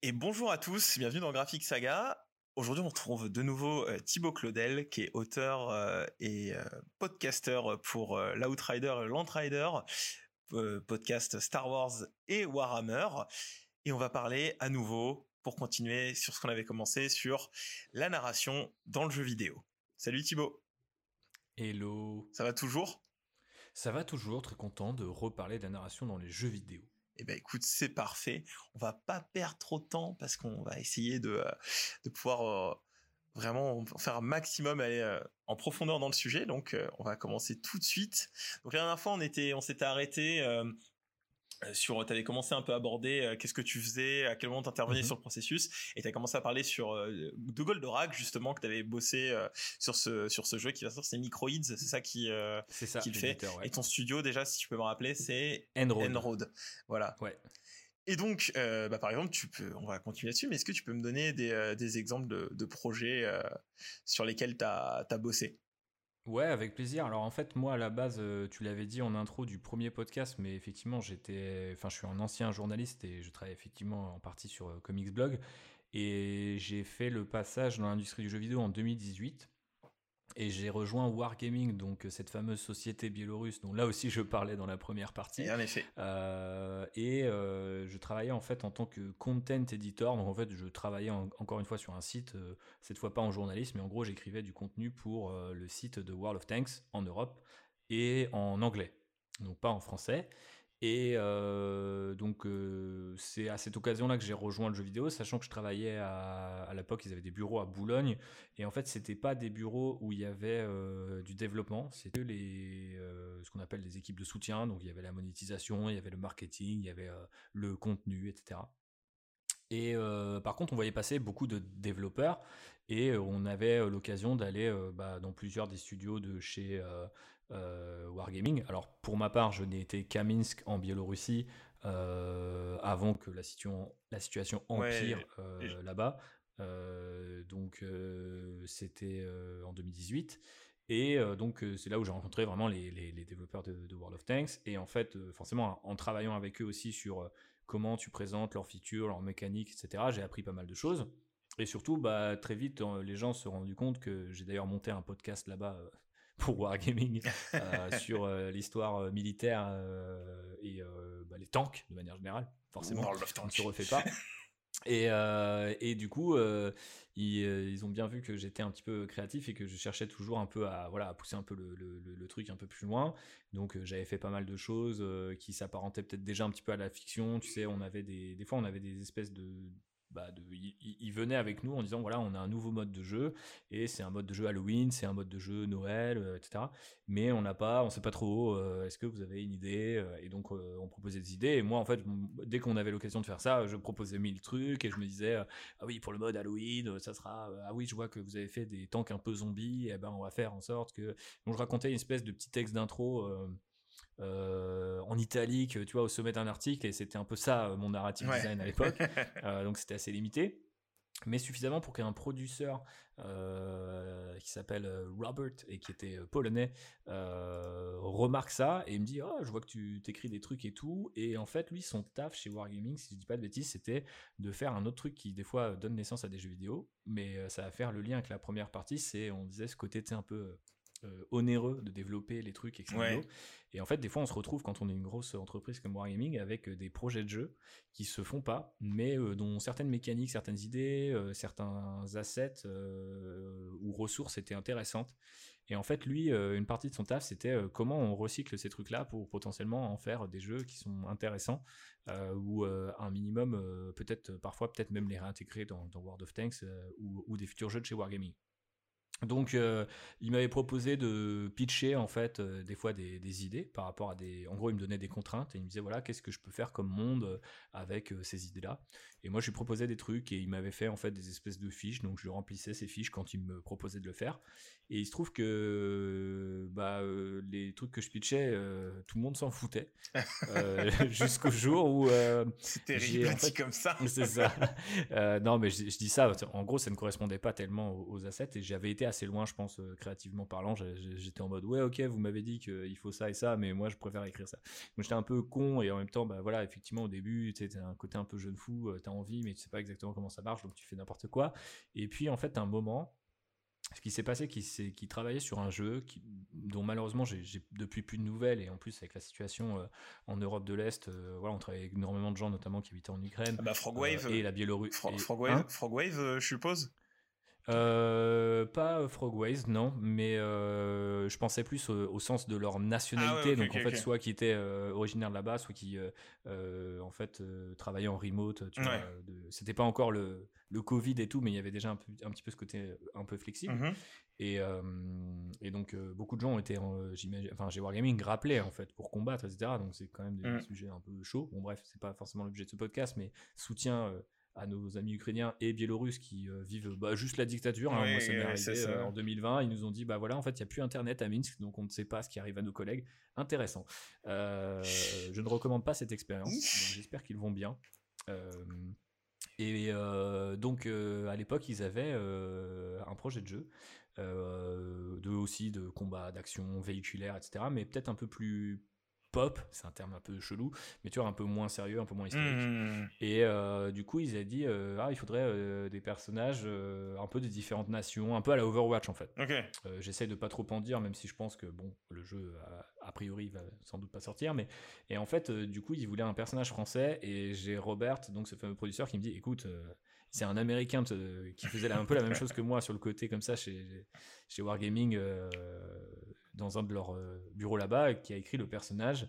Et bonjour à tous, bienvenue dans Graphic Saga. Aujourd'hui, on retrouve de nouveau euh, Thibaut Claudel, qui est auteur euh, et euh, podcasteur pour l'Outrider et l'Antrider, euh, podcast Star Wars et Warhammer. Et on va parler à nouveau, pour continuer sur ce qu'on avait commencé, sur la narration dans le jeu vidéo. Salut Thibaut, Hello. ça va toujours? Ça va toujours, très content de reparler de la narration dans les jeux vidéo. Eh ben écoute, c'est parfait. On va pas perdre trop de temps parce qu'on va essayer de, euh, de pouvoir euh, vraiment faire un maximum aller euh, en profondeur dans le sujet. Donc on va commencer tout de suite. Donc la dernière fois on était, on s'était arrêté euh, euh, sur, t'avais commencé un peu à aborder euh, qu'est-ce que tu faisais, à quel moment t'intervenais Mhm. sur le processus, et t'as commencé à parler sur euh, de Goldorak justement que t'avais bossé euh, sur ce sur ce jeu qui va sortir, c'est Microids, c'est ça qui C'est ça, qui le fait. ouais. Et ton studio déjà, si tu peux me rappeler, c'est Enroad. Enroad. Voilà. Ouais. Et donc, bah, par exemple, tu peux, on va continuer là-dessus, mais est-ce que tu peux me donner des, des exemples de, de projets sur lesquels tu as, bossé? Ouais, avec plaisir. Alors en fait, moi à la base, euh, tu l'avais dit en intro du premier podcast, mais effectivement, j'étais, enfin, je suis un ancien journaliste et je travaille effectivement en partie sur euh, Comics Blog. Et j'ai fait le passage dans l'industrie du jeu vidéo en 2018. Et j'ai rejoint Wargaming, donc euh, cette fameuse société biélorusse dont là aussi je parlais dans la première partie. Et en effet. Euh, et euh, je travaillais en fait en tant que content editor. Donc en fait, je travaillais en- encore une fois sur un site, euh, cette fois pas en journalisme, mais en gros, j'écrivais du contenu pour euh, le site de World of Tanks en Europe et en anglais, donc pas en français. Et euh, donc euh, c'est à cette occasion-là que j'ai rejoint le jeu vidéo, sachant que je travaillais à, à l'époque, ils avaient des bureaux à Boulogne, et en fait c'était pas des bureaux où il y avait euh, du développement, c'était les ce qu'on appelle des équipes de soutien, donc il y avait la monétisation, il y avait le marketing, il y avait le contenu, etc. Et par contre, on voyait passer beaucoup de développeurs. Et on avait l'occasion d'aller bah, dans plusieurs des studios de chez Wargaming. Alors, pour ma part, je n'ai été qu'à Minsk en Biélorussie euh, avant que la, situation la situation Ouais, empire euh, là-bas. Euh, donc, euh, c'était euh, en 2018. Et euh, donc, euh, c'est là où j'ai rencontré vraiment les, les- les développeurs de, de World of Tanks. Et en fait, euh, forcément, en travaillant avec eux aussi sur euh, comment tu présentes leurs features, leurs mécaniques, etc., j'ai appris pas mal de choses. Et surtout, bah, très vite, euh, les gens se sont rendus compte que j'ai d'ailleurs monté un podcast là-bas euh, pour Wargaming euh, sur euh, l'histoire euh, militaire et bah, les tanks de manière générale. Forcément, World of on ne se refait pas. Et, euh, et du coup, euh, ils, ils ont bien vu que j'étais un petit peu créatif et que je cherchais toujours un peu à, voilà, à pousser un peu le, le- le- truc un peu plus loin. Donc j'avais fait pas mal de choses qui s'apparentaient peut-être déjà un petit peu à la fiction. Tu sais, on avait des, des fois on avait des espèces de bah, ils venaient avec nous en disant voilà on a un nouveau mode de jeu et c'est un mode de jeu Halloween, c'est un mode de jeu Noël, euh, etc. Mais on n'a pas, on sait pas trop. euh, Est-ce que vous avez une idée Euh, Et donc on proposait des idées. Et moi en fait, dès qu'on avait l'occasion de faire ça, je proposais mille trucs et je me disais ah oui pour le mode Halloween, ça sera ah oui je vois que vous avez fait des tanks un peu zombies. Et ben on va faire en sorte que donc je racontais une espèce de petit texte d'intro. Euh, en italique, tu vois, au sommet d'un article, et c'était un peu ça euh, mon narrative Ouais. design à l'époque. Euh, donc c'était assez limité, mais suffisamment pour qu'un producteur euh, qui s'appelle Robert et qui était polonais euh, remarque ça et me dit oh je vois que tu t'écris des trucs et tout et en fait lui son taf chez Wargaming si je dis pas de bêtises c'était de faire un autre truc qui des fois donne naissance à des jeux vidéo mais ça va faire le lien avec la première partie c'est on disait ce côté sais, un peu euh, onéreux de développer les trucs etc Ouais. et en fait, des fois, on se retrouve quand on est une grosse entreprise comme Wargaming avec euh, des projets de jeux qui se font pas, mais euh, dont certaines mécaniques, certaines idées, euh, certains assets ou ressources étaient intéressantes. Et en fait, lui, une partie de son taf, c'était comment on recycle ces trucs-là pour potentiellement en faire des jeux qui sont intéressants ou un minimum, peut-être parfois, peut-être même les réintégrer dans, dans World of Tanks ou, ou des futurs jeux de chez Wargaming. Donc, euh, il m'avait proposé de pitcher en fait euh, des fois des, des idées par rapport à des. En gros, il me donnait des contraintes et il me disait voilà qu'est-ce que je peux faire comme monde euh, avec euh, ces idées-là. Et moi, je lui proposais des trucs et il m'avait fait en fait des espèces de fiches. Donc, je remplissais ces fiches quand il me proposait de le faire. Et il se trouve que bah les trucs que je pitchais, tout le monde s'en foutait jusqu'au jour où C'est terrible en fait- comme ça. c'est ça. Non, mais je, je dis ça. En gros, ça ne correspondait pas tellement aux, aux assets et j'avais été assez loin, je pense, créativement parlant. J'étais en mode, ouais, ok, vous m'avez dit qu'il faut ça et ça, mais moi, je préfère écrire ça. Donc j'étais un peu con et en même temps, bah voilà, effectivement, au début, tu as un côté un peu jeune fou, tu as envie, mais tu sais pas exactement comment ça marche, donc tu fais n'importe quoi. Et puis, en fait, un moment, ce qui s'est passé, qui, qui travaillait sur un jeu qui, dont malheureusement j'ai depuis plus de nouvelles et en plus avec la situation euh, en Europe de l'Est, euh, voilà, on travaille avec énormément de gens notamment qui habitaient en Ukraine. Ah bah Frogwave euh, et la Biélorussie. Frogwave, hein Frogwave, je suppose? Euh, pas Frogways, non, mais euh, je pensais plus au, sens de leur nationalité, ah donc en fait soit qui étaient euh, originaires de là-bas, soit qui euh, en fait travaillaient en remote. Tu vois, c'était pas encore le, le Covid et tout, mais il y avait déjà un, peu, un petit peu ce côté un peu flexible. Mm-hmm. Et, et donc beaucoup de gens ont été, j'imagine, enfin j'ai Wargaming rappelé en fait pour combattre, etc. Donc c'est quand même des mm. sujets un peu chauds. Bon bref, c'est pas forcément l'objet de ce podcast, mais soutien à nos amis ukrainiens et biélorusses qui euh, vivent bah, juste la dictature. Hein. Moi, ça m'est arrivé euh, en 2020. Ils nous ont dit, bah voilà, en fait, il n'y a plus Internet à Minsk, donc on ne sait pas ce qui arrive à nos collègues. Intéressant. Euh, je ne recommande pas cette expérience. J'espère qu'ils vont bien. et donc, à l'époque, ils avaient un projet de jeu. de aussi de combat, d'action véhiculaire, etc. Mais peut-être un peu plus pop, c'est un terme un peu chelou, mais tu vois, un peu moins sérieux, un peu moins historique. Mmh. Et euh, du coup, ils ont dit, euh, ah, il faudrait euh, des personnages un peu des différentes nations, un peu à la Overwatch en fait. J'essaie de pas trop en dire, même si je pense que bon, le jeu a, priori va sans doute pas sortir, mais et en fait, du coup, ils voulaient un personnage français et j'ai Robert, donc ce fameux producteur, qui me dit, écoute c'est un américain qui faisait un peu la même chose que moi sur le côté comme ça chez, chez Wargaming dans un de leurs euh, bureaux là-bas qui a écrit le personnage.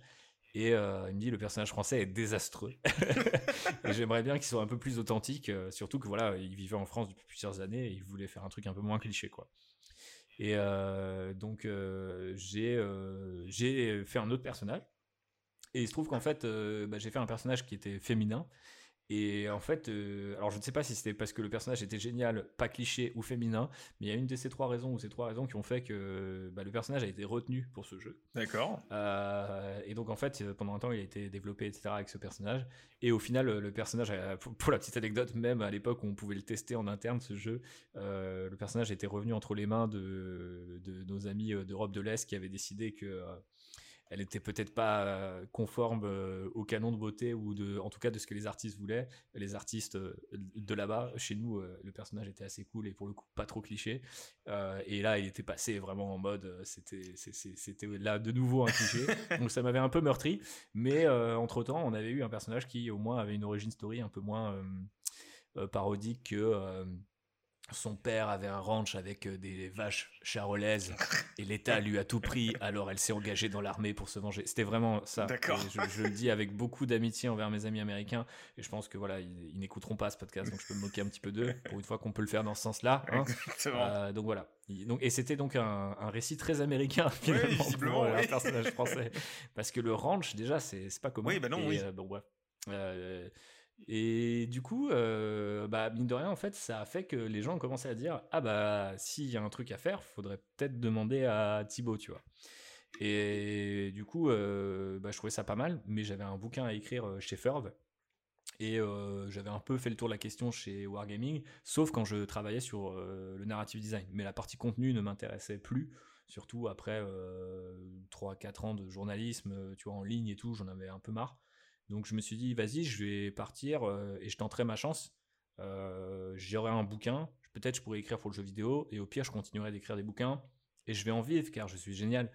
Et euh, il me dit le personnage français est désastreux. j'aimerais bien qu'il soit un peu plus authentique, euh, surtout que voilà, il vivait en France depuis plusieurs années et il voulait faire un truc un peu moins cliché, quoi. Et donc j'ai j'ai fait un autre personnage. Et il se trouve qu'en fait, bah, j'ai fait un personnage qui était féminin et en fait, euh, alors je ne sais pas si c'était parce que le personnage était génial, pas cliché ou féminin, mais il y a une de ces trois raisons ou ces trois raisons qui ont fait que bah, le personnage a été retenu pour ce jeu. D'accord. Euh, et donc en fait, pendant un temps, il a été développé, etc. avec ce personnage. Et au final, le personnage, pour la petite anecdote, même à l'époque où on pouvait le tester en interne, ce jeu, euh, le personnage était revenu entre les mains de, de nos amis d'Europe de l'Est qui avaient décidé que elle était peut-être pas euh, conforme euh, au canon de beauté ou de, en tout cas de ce que les artistes voulaient. Les artistes euh, de là-bas, chez nous, le personnage était assez cool et pour le coup pas trop cliché. et là, il était passé vraiment en mode, c'était, c'était là de nouveau un cliché. Donc ça m'avait un peu meurtri. Mais entre temps, on avait eu un personnage qui au moins avait une origin story un peu moins parodique que son père avait un ranch avec euh, des vaches charolaises et l'État lui a tout pris, alors elle s'est engagée dans l'armée pour se venger. C'était vraiment ça. Je, je, le dis avec beaucoup d'amitié envers mes amis américains et je pense que voilà, ils, n'écouteront pas ce podcast, donc je peux me moquer un petit peu d'eux pour une fois qu'on peut le faire dans ce sens-là. Hein. Euh, donc voilà. Donc, et c'était donc un, récit très américain finalement pour euh, un personnage français, parce que le ranch déjà c'est pas commun. Oui, bah non, oui. bon bref. Et du coup, euh, bah, mine de rien, en fait, ça a fait que les gens ont commencé à dire Ah, bah, s'il y a un truc à faire, faudrait peut-être demander à Thibaut, tu vois. Et du coup, euh, bah, je trouvais ça pas mal, mais j'avais un bouquin à écrire euh, chez Ferv. Et j'avais un peu fait le tour de la question chez Wargaming, sauf quand je travaillais sur le narrative design. Mais la partie contenu ne m'intéressait plus, surtout après 3-4 ans de journalisme, tu vois, en ligne et tout, j'en avais un peu marre. Donc je me suis dit, vas-y, je vais partir euh, et je tenterai ma chance. Euh, J'aurai un bouquin, peut-être je pourrais écrire pour le jeu vidéo, et au pire, je continuerai d'écrire des bouquins, et je vais en vivre car je suis génial.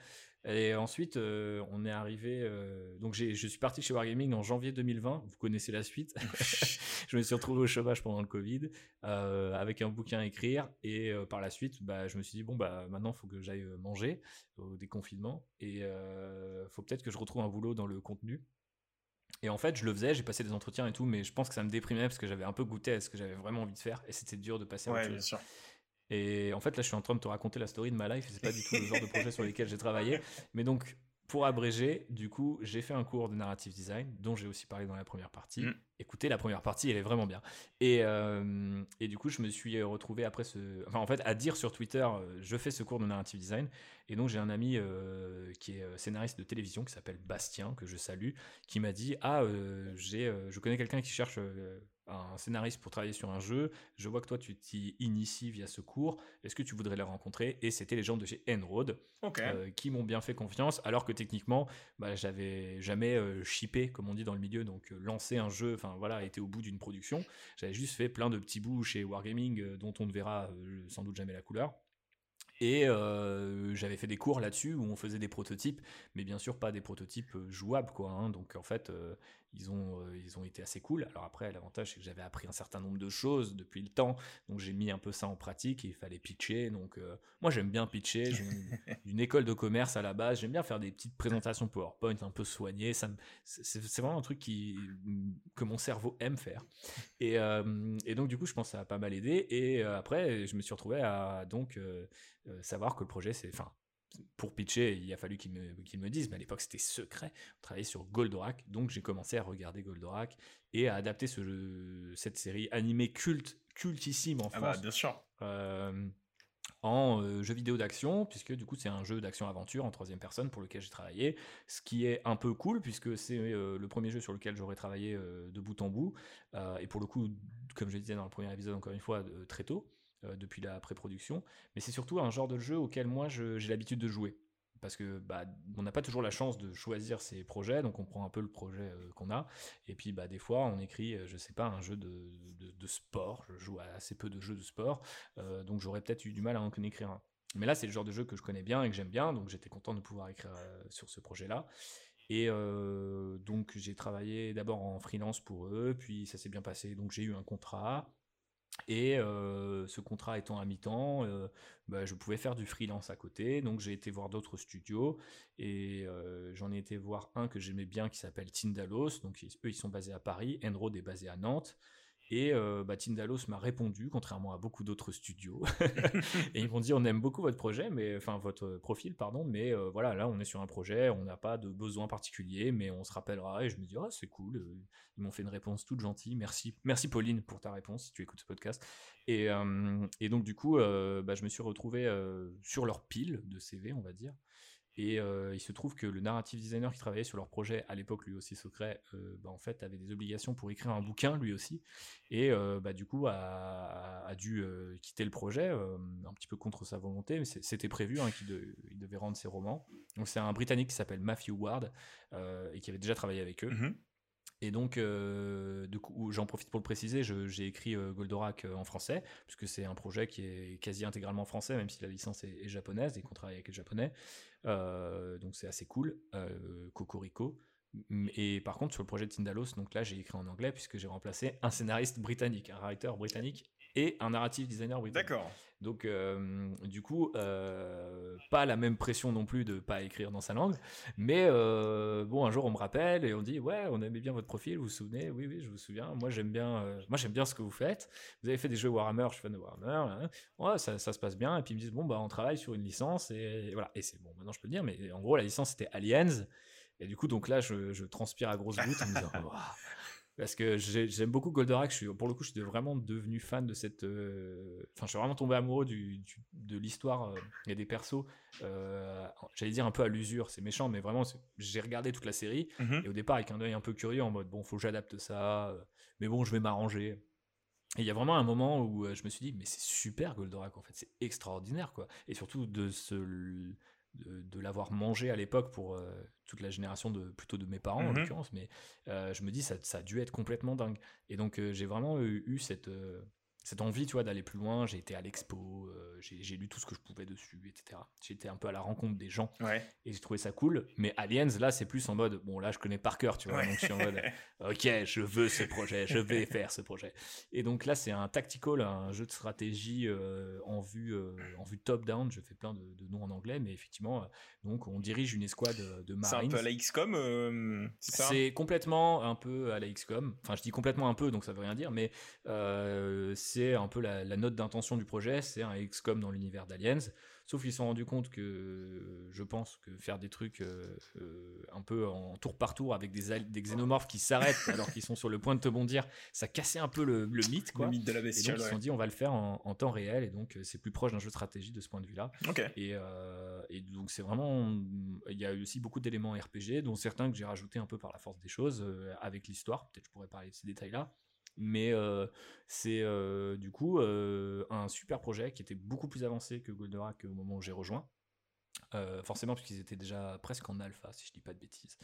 Et ensuite, euh, on est arrivé. Euh, donc, je suis parti chez Wargaming en janvier 2020. Vous connaissez la suite. je me suis retrouvé au chômage pendant le Covid avec un bouquin à écrire. Et par la suite, bah, je me suis dit bon, bah, maintenant, il faut que j'aille manger au déconfinement. Et il faut peut-être que je retrouve un boulot dans le contenu. Et en fait, je le faisais, j'ai passé des entretiens et tout, mais je pense que ça me déprimait parce que j'avais un peu goûté à ce que j'avais vraiment envie de faire et c'était dur de passer à autre chose. Et en fait, là, je suis en train de te raconter la story de ma life. C'est pas du tout le genre de projet sur lesquels j'ai travaillé. Mais donc, pour abréger, du coup, j'ai fait un cours de narrative design dont j'ai aussi parlé dans la première partie. Mm. Écoutez, la première partie, elle est vraiment bien. Et, euh, et du coup, je me suis retrouvé après ce. Enfin, en fait, à dire sur Twitter, euh, je fais ce cours de narrative design. Et donc, j'ai un ami euh, qui est scénariste de télévision qui s'appelle Bastien, que je salue, qui m'a dit Ah, j'ai, je connais quelqu'un qui cherche un scénariste pour travailler sur un jeu. Je vois que toi, tu t'y inities via ce cours. Est-ce que tu voudrais les rencontrer? Et c'était les gens de chez Enroad euh, qui m'ont bien fait confiance, alors que techniquement, bah, j'avais jamais euh, shippé, comme on dit dans le milieu, donc euh, lancé un jeu, enfin voilà, été au bout d'une production. J'avais juste fait plein de petits bouts chez Wargaming dont on ne verra sans doute jamais la couleur. Et j'avais fait des cours là-dessus où on faisait des prototypes, mais bien sûr pas des prototypes jouables, quoi. Hein. Donc en fait, ils ont, euh, ils ont été assez cool. Alors après, l'avantage, c'est que j'avais appris un certain nombre de choses depuis le temps, donc j'ai mis un peu ça en pratique, il fallait pitcher. Donc euh, moi, j'aime bien pitcher, j'ai une, école de commerce à la base, j'aime bien faire des petites présentations PowerPoint un peu soignées, ça c'est vraiment un truc qui, que mon cerveau aime faire. Et, euh, et donc du coup, je pense que ça a pas mal aidé. Et après, je me suis retrouvé à donc savoir que le projet, c'est, enfin, pour pitcher, il a fallu qu'ils me, me disent, mais à l'époque c'était secret. On travaillait sur Goldorak, donc j'ai commencé à regarder Goldorak et à adapter ce, cette série animée culte, cultissime en ah France. Bah, bien sûr. Euh, en euh, jeu vidéo d'action, puisque du coup c'est un jeu d'action-aventure en troisième personne pour lequel j'ai travaillé, ce qui est un peu cool, puisque c'est euh, le premier jeu sur lequel j'aurais travaillé de bout en bout, et pour le coup, comme je disais dans le premier épisode encore une fois, très tôt. Euh, depuis la pré-production. Mais c'est surtout un genre de jeu auquel moi j'ai l'habitude de jouer. Parce que bah, on n'a pas toujours la chance de choisir ses projets, donc on prend un peu le projet euh, qu'on a. Et puis bah, des fois, on écrit, euh, je sais pas, un jeu de, de, sport. Je joue à assez peu de jeux de sport, donc j'aurais peut-être eu du mal à en écrire un. Mais là, c'est le genre de jeu que je connais bien et que j'aime bien, donc j'étais content de pouvoir écrire sur ce projet-là. Et donc j'ai travaillé d'abord en freelance pour eux, puis ça s'est bien passé, donc j'ai eu un contrat. Et euh, ce contrat étant à mi-temps, euh, bah, je pouvais faire du freelance à côté. Donc j'ai été voir d'autres studios et euh, j'en ai été voir un que j'aimais bien qui s'appelle Tindalos. Donc eux ils sont basés à Paris, Enroad est basé à Nantes. Et euh, bah, Tindalos m'a répondu, contrairement à beaucoup d'autres studios. et ils m'ont dit on aime beaucoup votre projet, mais enfin votre profil, pardon, mais euh, voilà, là on est sur un projet, on n'a pas de besoin particulier, mais on se rappellera. Et je me dis ah c'est cool. Euh, ils m'ont fait une réponse toute gentille. Merci, merci Pauline pour ta réponse si tu écoutes ce podcast. Et, et donc du coup, bah, je me suis retrouvé sur leur pile de CV, on va dire. Et euh, il se trouve que le narrative designer qui travaillait sur leur projet, à l'époque lui aussi secret, euh, bah, en fait avait des obligations pour écrire un bouquin lui aussi, et euh, bah, du coup a, dû quitter le projet, un petit peu contre sa volonté, mais c'était prévu hein, qu'il devait rendre ses romans. Donc c'est un Britannique qui s'appelle Matthew Ward, et qui avait déjà travaillé avec eux. Mm-hmm. Et donc, euh, j'en profite pour le préciser, j'ai écrit euh, Goldorak euh, en français, puisque c'est un projet qui est quasi intégralement français, même si la licence est, japonaise et qu'on travaille avec les japonais. donc c'est assez cool. Cocorico. Et par contre, sur le projet de Tindalos, donc là, j'ai écrit en anglais, puisque j'ai remplacé un scénariste britannique, un writer britannique et un narrative designer britannique. D'accord. Donc, euh, du coup, euh, pas la même pression non plus de pas écrire dans sa langue. Mais euh, bon, un jour, on me rappelle et on dit Ouais, on aimait bien votre profil, vous vous souvenez? Oui, oui, je vous souviens. Moi, j'aime bien, moi, j'aime bien ce que vous faites. Vous avez fait des jeux Warhammer, je suis fan de Warhammer. Hein. Ouais, ça, ça, se passe bien. Et puis, ils me disent Bon, bah, on travaille sur une licence. Et voilà. Et c'est bon, maintenant, je peux le dire. Mais en gros, la licence, c'était Aliens. Et du coup, donc là, je, je transpire à grosses gouttes en me disant parce que j'aime beaucoup Goldorak. Je suis, pour le coup, je suis vraiment devenu fan de cette. Euh, enfin, je suis vraiment tombé amoureux du, de l'histoire et euh, des persos. Euh, j'allais dire un peu à l'usure, c'est méchant, mais vraiment, j'ai regardé toute la série mhm. et au départ avec un œil un peu curieux en mode bon, faut que j'adapte ça, mais bon, je vais m'arranger. Et il y a vraiment un moment où je me suis dit, mais c'est super Goldorak en fait, c'est extraordinaire quoi. Et surtout de ce de, l'avoir mangé à l'époque pour euh, toute la génération de plutôt de mes parents en mhm. l'occurrence mais euh, je me dis ça, ça a dû être complètement dingue et donc euh, j'ai vraiment eu, cette cette envie, tu vois, d'aller plus loin. J'ai été à l'expo, euh, j'ai lu tout ce que je pouvais dessus, etc. J'étais un peu à la rencontre des gens et j'ai trouvé ça cool. Mais Aliens, là, c'est plus en mode, bon, là, je connais par cœur, tu vois. Donc je suis en mode, ok, je veux ce projet, je vais faire ce projet. Et donc là, c'est un tactical, un jeu de stratégie euh, en vue, euh, en vue top-down. Je fais plein de, noms en anglais, mais effectivement, donc on dirige une escouade de marines. C'est un peu à la XCOM, C'est complètement un peu à la XCOM. Enfin, je dis complètement un peu, donc ça veut rien dire, mais c'est c'est un peu la, note d'intention du projet, c'est un XCOM dans l'univers d'Aliens. Sauf qu'ils se sont rendus compte que, je pense, que faire des trucs euh, euh, un peu en tour par tour avec des, des xénomorphes qui s'arrêtent alors qu'ils sont sur le point de te bondir, ça cassait un peu le, mythe, quoi. Le mythe de la bestiole. Et donc ils se sont dit, on va le faire en, temps réel, et donc c'est plus proche d'un jeu de stratégie de ce point de vue-là. Et, euh, et, donc c'est vraiment, il y a aussi beaucoup d'éléments RPG, dont certains que j'ai rajoutés un peu par la force des choses avec l'histoire. Peut-être je pourrais parler de ces détails-là. Mais c'est du coup un super projet qui était beaucoup plus avancé que Goldorak au moment où j'ai rejoint. Euh, forcément, puisqu'ils étaient déjà presque en alpha, si je dis pas de bêtises.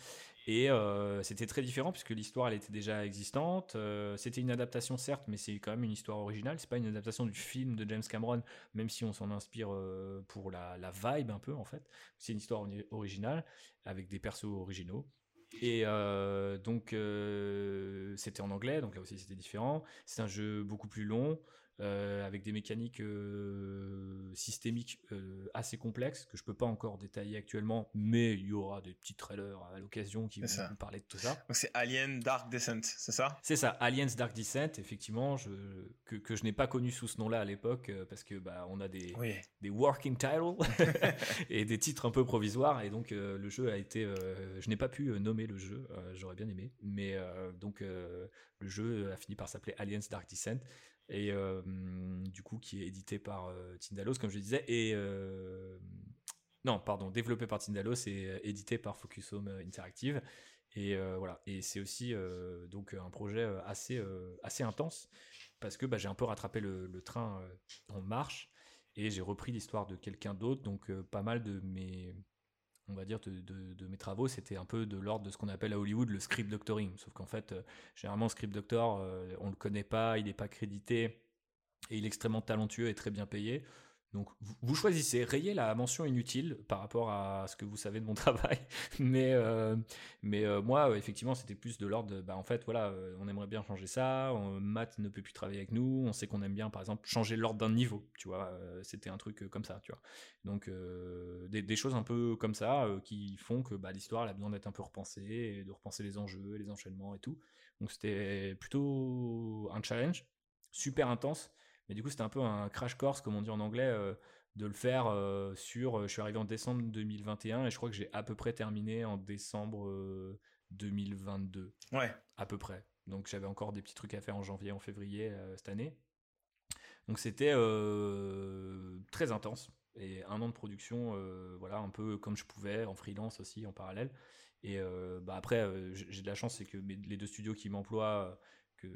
Et euh, c'était très différent, puisque l'histoire, elle était déjà existante. Euh, c'était une adaptation, certes, mais c'est quand même une histoire originale. C'est pas une adaptation du film de James Cameron, même si on s'en inspire pour la, la, vibe un peu, en fait. C'est une histoire originale, avec des persos originaux. Et donc, c'était en anglais, donc là aussi c'était différent. C'est un jeu beaucoup plus long. Euh, avec des mécaniques euh, systémiques euh, assez complexes que je peux pas encore détailler actuellement, mais il y aura des petits trailers à l'occasion qui vont vous parler de tout ça. Donc c'est Alien Dark Descent, c'est ça? C'est ça, Aliens Dark Descent, effectivement, je, que, que je n'ai pas connu sous ce nom-là à l'époque parce que bah on a des des working titles et des titres un peu provisoires et donc le jeu a été, je n'ai pas pu nommer le jeu, j'aurais bien aimé, mais donc le jeu a fini par s'appeler Aliens Dark Descent et euh, du coup qui est édité par euh, Tindalos comme je disais et euh, non pardon développé par Tindalos et édité par Focus Home Interactive. Et voilà. Et c'est aussi donc un projet assez assez intense parce que bah, j'ai un peu rattrapé le, le train en marche et j'ai repris l'histoire de quelqu'un d'autre. Donc pas mal de mes on va dire, de, mes travaux, c'était un peu de l'ordre de ce qu'on appelle à Hollywood le script doctoring. Sauf qu'en fait, euh, généralement, script doctor, euh, on le connaît pas, il n'est pas crédité, et il est extrêmement talentueux et très bien payé. Donc vous choisissez, rayez la mention inutile par rapport à ce que vous savez de mon travail. mais euh, mais euh, moi, effectivement, c'était plus de l'ordre, bah en fait, voilà, euh, on aimerait bien changer ça. Matt ne peut plus travailler avec nous. On sait qu'on aime bien, par exemple, changer l'ordre d'un niveau. Tu vois, c'était un truc comme ça, tu vois. Donc des, choses un peu comme ça qui font que bah, l'histoire a besoin d'être un peu repensée et de repenser les enjeux, les enchaînements et tout. Donc c'était plutôt un challenge super intense mais du coup, c'était un peu un crash course, comme on dit en anglais, euh, de le faire euh, sur. Euh, je suis arrivé en décembre 2021 et je crois que j'ai à peu près terminé en décembre 2022. Ouais. À peu près. Donc j'avais encore des petits trucs à faire en janvier, en février cette année. Donc c'était très intense et un an de production, voilà, un peu comme je pouvais, en freelance aussi, en parallèle. Et bah après, j'ai de la chance, c'est que les deux studios qui m'emploient, que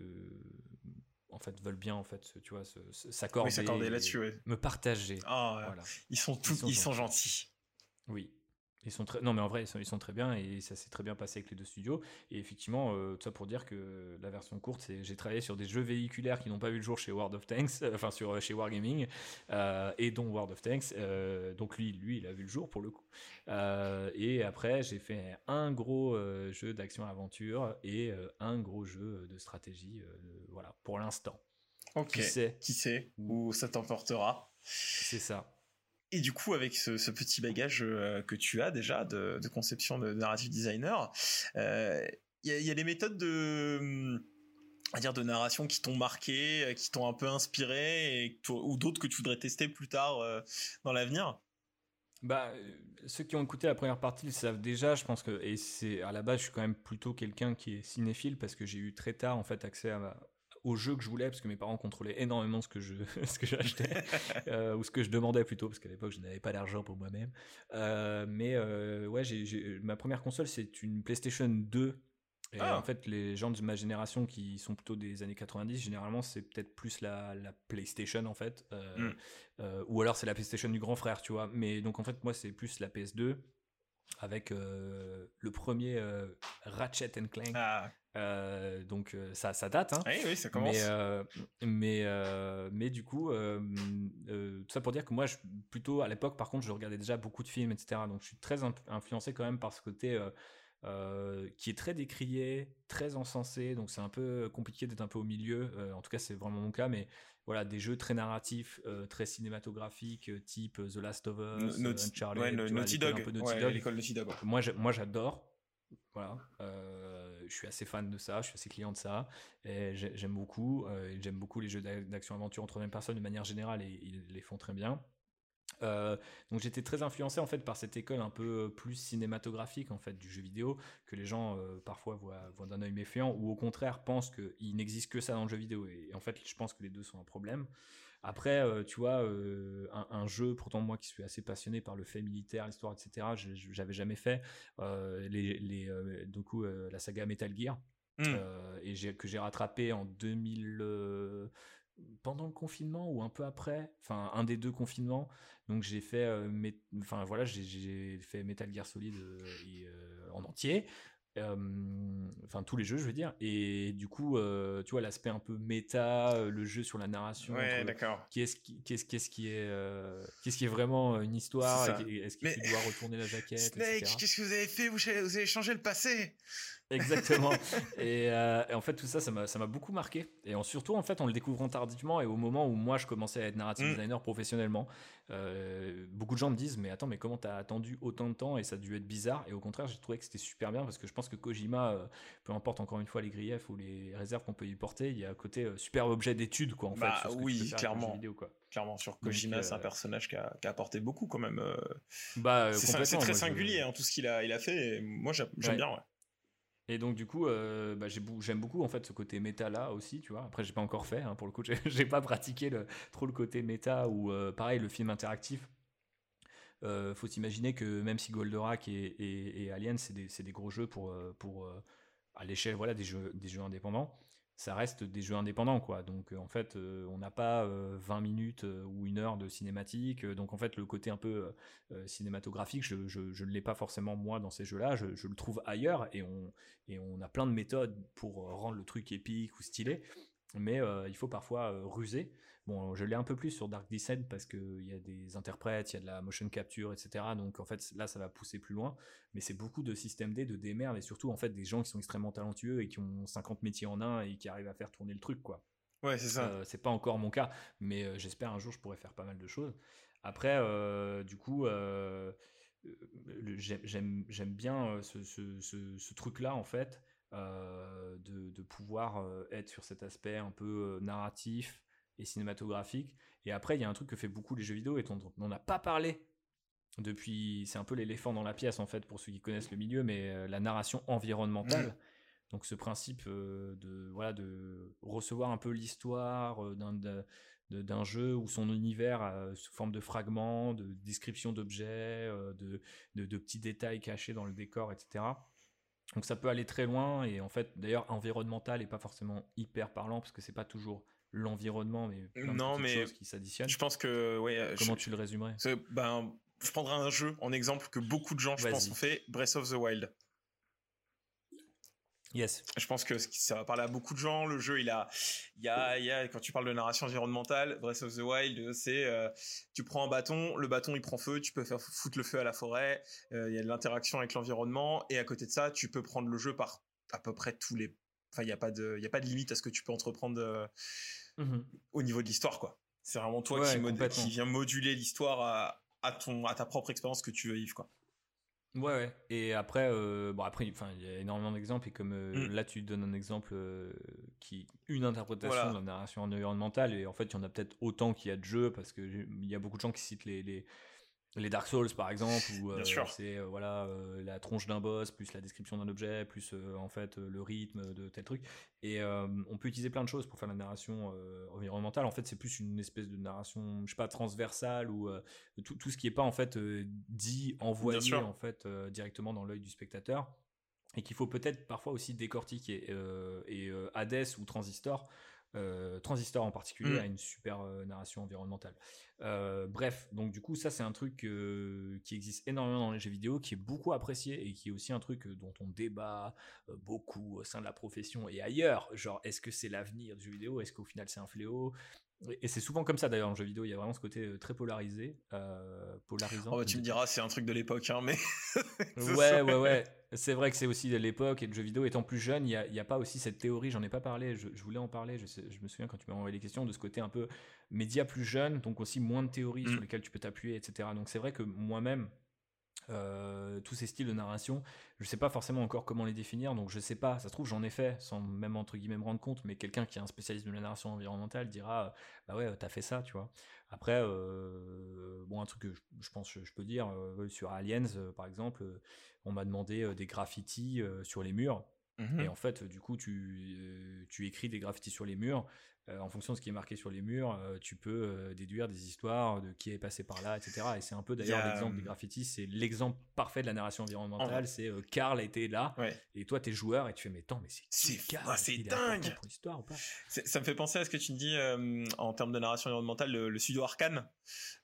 en fait veulent bien en fait tu vois s'accorder là-dessus me partager. Ah, ils sont tous ils sont, gentils. Oui ils sont très non mais en vrai ils sont, très bien et ça s'est très bien passé avec les deux studios. Et effectivement euh, tout ça pour dire que la version courte c'est j'ai travaillé sur des jeux véhiculaires qui n'ont pas vu le jour chez World of Tanks euh, enfin sur chez Wargaming euh, et dont World of Tanks donc lui lui il a vu le jour pour le coup. Et après j'ai fait un gros jeu d'action aventure et un gros jeu de stratégie voilà pour l'instant. Ok. Qui sait qui sait où ça t'emportera. C'est ça et du coup, avec ce, petit bagage euh, que tu as déjà de, conception de, narrative designer, il euh, y, a des méthodes de dire de narration qui t'ont marqué, euh, qui t'ont un peu inspiré, et, ou d'autres que tu voudrais tester plus tard dans l'avenir? Bah, ceux qui ont écouté la première partie le savent déjà, je pense que, et c'est à la base, je suis quand même plutôt quelqu'un qui est cinéphile parce que j'ai eu très tard en fait accès à, au jeu que je voulais parce que mes parents contrôlaient énormément ce que je ce que j'achetais euh, ou ce que je demandais plutôt parce qu'à l'époque je n'avais pas d'argent pour moi-même euh, mais euh, ouais j'ai ma première console c'est une PlayStation 2 et ah. en fait les gens de ma génération qui sont plutôt des années 90 généralement c'est peut-être plus la, la, PlayStation en fait hmm. ou alors c'est la PlayStation du grand frère tu vois mais donc en fait moi c'est plus la PS2 avec le premier Ratchet and Clank ah. Euh, donc euh, ça, ça date. Hein. Oui, oui, ça commence. Mais, euh, mais, mais, du coup, tout ça pour dire que moi, je, plutôt à l'époque, par contre, je regardais déjà beaucoup de films, etc. Donc je suis très influencé quand même par ce côté qui est très décrié, très encensé. Donc c'est un peu compliqué d'être un peu au milieu. en tout cas, c'est vraiment mon cas. Mais voilà, des jeux très narratifs, très cinématographiques, type The Last of Us, Uncharted, ouais, Naughty Dog, l'école Naughty Dog. Moi, moi, j'adore. Voilà. Euh, je suis assez fan de ça, je suis assez client de ça. J'aime beaucoup. Euh, j'aime beaucoup les jeux d'action-aventure entre mêmes personnes de manière générale et ils les font très bien. Euh, donc j'étais très influencé en fait par cette école un peu plus cinématographique en fait du jeu vidéo que les gens parfois voient, voient d'un œil méfiant ou au contraire pensent qu'il n'existe que ça dans le jeu vidéo et en fait je pense que les deux sont un problème. Après, euh, tu vois, euh, un, jeu, pourtant moi qui suis assez passionné par le fait militaire, l'histoire, etc., j'avais jamais fait. Euh, les, les, du coup, la saga Metal Gear, mmh. et que j'ai rattrapé en 2000 pendant le confinement ou un peu après, enfin un des deux confinements. Donc j'ai fait, enfin voilà, j'ai fait Metal Gear Solid en entier. Enfin tous les jeux je veux dire. Et du coup tu vois l'aspect un peu méta le jeu sur la narration ouais, d'accord. qu'est-ce qui qu'est-ce qui est qu'est-ce qui est vraiment une histoire est-ce qu'il doit retourner la jaquette Snake qu'est-ce que vous avez fait? Vous, vous avez changé le passé? Exactement. et, en fait, tout ça, ça m'a beaucoup marqué. Et en, surtout, en fait, en le découvrant tardivement et au moment où moi, je commençais à être narrative mm. designer professionnellement, beaucoup de gens me disent, mais attends, mais comment t'as attendu autant de temps et ça a dû être bizarre? Et au contraire, j'ai trouvé que c'était super bien parce que je pense que Kojima, peu importe encore une fois les griefs ou les réserves qu'on peut y porter, il y a un côté super objet d'étude, quoi, en bah, fait. oui, clairement. Vidéo, quoi. Clairement, sur Kojima, c'est un personnage qui a, apporté beaucoup quand même. bah, c'est très singulier, hein, tout ce qu'il a, il a fait. moi, j'aime bien, ouais. Et donc du coup, euh, bah, j'aime beaucoup en fait ce côté méta là aussi, tu vois. Après, j'ai pas encore fait, hein, pour le coup, j'ai pas pratiqué trop le côté méta ou euh, pareil le film interactif. Euh, faut s'imaginer que même si Goldorak et, Alien c'est des, gros jeux à l'échelle voilà des jeux indépendants, ça reste des jeux indépendants quoi. Donc euh, en fait euh, on n'a pas 20 euh, minutes ou une heure de cinématique donc en fait le côté un peu cinématographique je, ne l'ai pas forcément moi dans ces jeux là je, le trouve ailleurs et on a plein de méthodes pour rendre le truc épique ou stylé. Mais il faut parfois ruser Bon, je l'ai un peu plus sur Dark Descent parce qu'il y a des interprètes, il y a de la motion capture, etc. Donc en fait, là, ça va pousser plus loin. Mais c'est beaucoup de système D, de démerde et surtout en fait des gens qui sont extrêmement talentueux et qui ont 50 métiers en un et qui arrivent à faire tourner le truc, quoi. Ouais, c'est ça. Euh, c'est pas encore mon cas, mais euh, j'espère un jour je pourrais faire pas mal de choses. Après, euh, du coup, j'aime bien ce, ce, ce, truc-là en fait. de, de, pouvoir être sur cet aspect un peu narratif, et cinématographique. Et après, il y a un truc que fait beaucoup les jeux vidéo et dont on n'a pas parlé depuis. C'est un peu l'éléphant dans la pièce en fait pour ceux qui connaissent le milieu, mais euh, la narration environnementale. Mmh. Donc ce principe euh, de voilà de recevoir un peu l'histoire euh, d'un jeu ou son univers sous forme de fragments, de descriptions d'objets, de, de, de, petits détails cachés dans le décor, etc. Donc ça peut aller très loin et en fait d'ailleurs environnemental est pas forcément hyper parlant parce que c'est pas toujours l'environnement, mais plein non, de mais choses qui s'additionnent. Je pense que, ouais. Comment tu le résumerais Ben, je prendrai un jeu en exemple que beaucoup de gens, je pense, ont fait, Breath of the Wild. Yes. Je pense que ça va parler à beaucoup de gens. Le jeu, il a, il y a, il y a quand tu parles de narration environnementale, Breath of the Wild, c'est, euh, tu prends un bâton, le bâton il prend feu, tu peux faire foutre le feu à la forêt. Euh, il y a de l'interaction avec l'environnement et à côté de ça, tu peux prendre le jeu par à peu près tous les, enfin il y a pas de, il y a pas de limite à ce que tu peux entreprendre. Euh, Mmh au niveau de l'histoire, quoi. C'est vraiment toi qui, qui vient moduler l'histoire à, à, ton, à ta propre expérience que tu veux vivre, quoi. Ouais, ouais. Et après, euh, bon, après, enfin, il y a énormément d'exemples et comme euh, mmh. là, tu donnes un exemple euh, qui, une interprétation de la narration environnementale et en fait, il y en a peut-être autant qu'il y a de jeux parce que il y a beaucoup de gens qui citent les, les les Dark Souls par exemple où euh, c'est euh, voilà euh, la tronche d'un boss plus la description d'un objet plus en fait le rythme de tel truc. Et on peut utiliser plein de choses pour faire la narration environnementale. En fait c'est plus une espèce de narration je sais pas transversale ou tout, tout, ce qui est pas en fait dit envoyé en fait directement dans l'œil du spectateur. Et qu'il faut peut-être parfois aussi décortiquer et Hades ou Transistor euh, Transistor en particulier mm. a une super euh, narration environnementale. Euh, bref, donc du coup ça c'est un truc qui existe énormément dans les jeux vidéo, qui est beaucoup apprécié et qui est aussi un truc dont on débat beaucoup au sein de la profession et ailleurs. Genre est-ce que c'est l'avenir du jeu vidéo? Est-ce qu'au final c'est un fléau? Et c'est souvent comme ça d'ailleurs en jeu vidéo, il y a vraiment ce côté euh, très polarisé, euh, polarisant. Oh, bah, tu me diras, c'est un truc de l'époque, hein, mais. ouais, ouais, ouais. C'est vrai que c'est aussi de l'époque et le jeu vidéo étant plus jeune, il n'y a, a, pas aussi cette théorie, j'en ai pas parlé, je, voulais en parler, je, je, me souviens quand tu m'as envoyé les questions de ce côté un peu média plus jeune, donc aussi moins de théories sur mm. lesquelles tu peux t'appuyer, etc. Donc c'est vrai que moi-même, euh, tous ces styles de narration, je sais pas forcément encore comment les définir, donc je sais pas, ça se trouve j'en ai fait sans même entre guillemets me rendre compte, mais quelqu'un qui est un spécialiste de la narration environnementale dira bah ouais t'as fait ça, tu vois. Après, euh, bon un truc que je, pense je, peux dire euh, sur Aliens par exemple, on m'a demandé des graffitis sur les murs. Mmh et en fait, du coup, tu, tu écris des graffitis sur les murs euh, en fonction de ce qui est marqué sur les murs, euh, tu peux euh, déduire des histoires de qui est passé par là, etc. Et c'est un peu d'ailleurs l'exemple des graffitis, c'est l'exemple parfait de la narration environnementale. C'est Karl était là, et toi t'es joueur et tu fais mais tant mais c'est c'est dingue. Pour ou pas? Ça me fait penser à ce que tu me dis en termes de narration environnementale, le, studio Arcane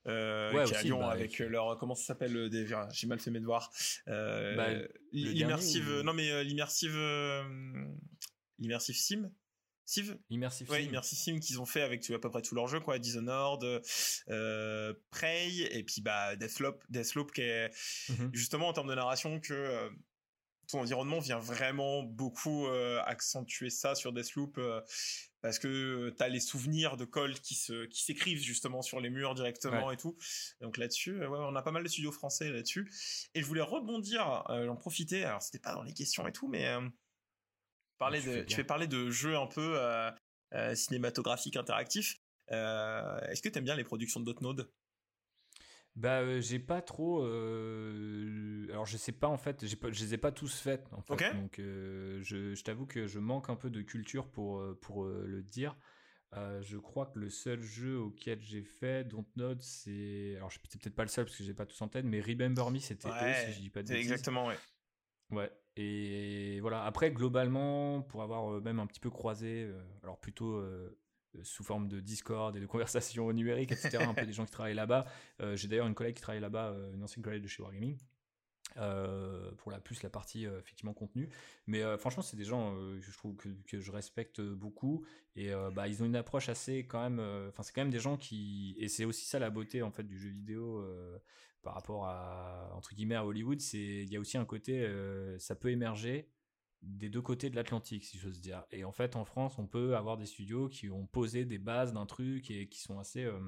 ouais, qui est à Lyon bah, avec leur comment ça s'appelle déjà j'ai mal fait mes devoirs. Bah, l'immersive, non mais l'immersive, l'immersive sim Immersive ouais, Immersive Sim qu'ils ont fait avec à peu près tous leurs jeux, quoi. Dishonored, euh, Prey, et puis bah, Deathloop, Deathloop qui est mhm. justement en termes de narration que euh, ton environnement vient vraiment beaucoup euh, accentuer ça sur Deathloop. Euh, parce que tu as les souvenirs de Colt qui se qui s'écrivent justement sur les murs directement et tout. Donc là-dessus, ouais, on a pas mal de studios français là-dessus. Et je voulais rebondir, j'en profiter. Alors c'était pas dans les questions et tout, mais Tu, de, tu fais parler de jeux un peu euh, euh, cinématographiques interactifs. Euh, est-ce que tu aimes bien les productions de Dotnode bah, j'ai pas trop. Alors, je sais pas en fait. Pas, je les ai pas tous faites. En fait. Donc, je, je t'avoue que je manque un peu de culture pour pour le dire. je crois que le seul jeu auquel j'ai fait Dontnod, c'est. Alors, c'est peut-être pas le seul parce que j'ai pas tous en tête, mais Remember Me, c'était eux, si je dis pas de Exactement, ouais. Ouais. Et voilà. Après, globalement, pour avoir euh, même un petit peu croisé, euh, alors plutôt euh, sous forme de Discord et de conversations numériques, etc., un peu des gens qui travaillent là-bas. j'ai d'ailleurs une collègue qui travaille là-bas, une ancienne collègue de chez Wargaming. pour la plus la partie effectivement contenu mais franchement c'est des gens que je trouve que, que, je respecte beaucoup et bah ils ont une approche assez quand même enfin c'est quand même des gens qui et c'est aussi ça la beauté en fait du jeu vidéo par rapport à entre guillemets à Hollywood, c'est il y a aussi un côté euh, ça peut émerger des deux côtés de l'Atlantique, si j'ose dire. Et en fait, en France, on peut avoir des studios qui ont posé des bases d'un truc et qui sont assez, euh,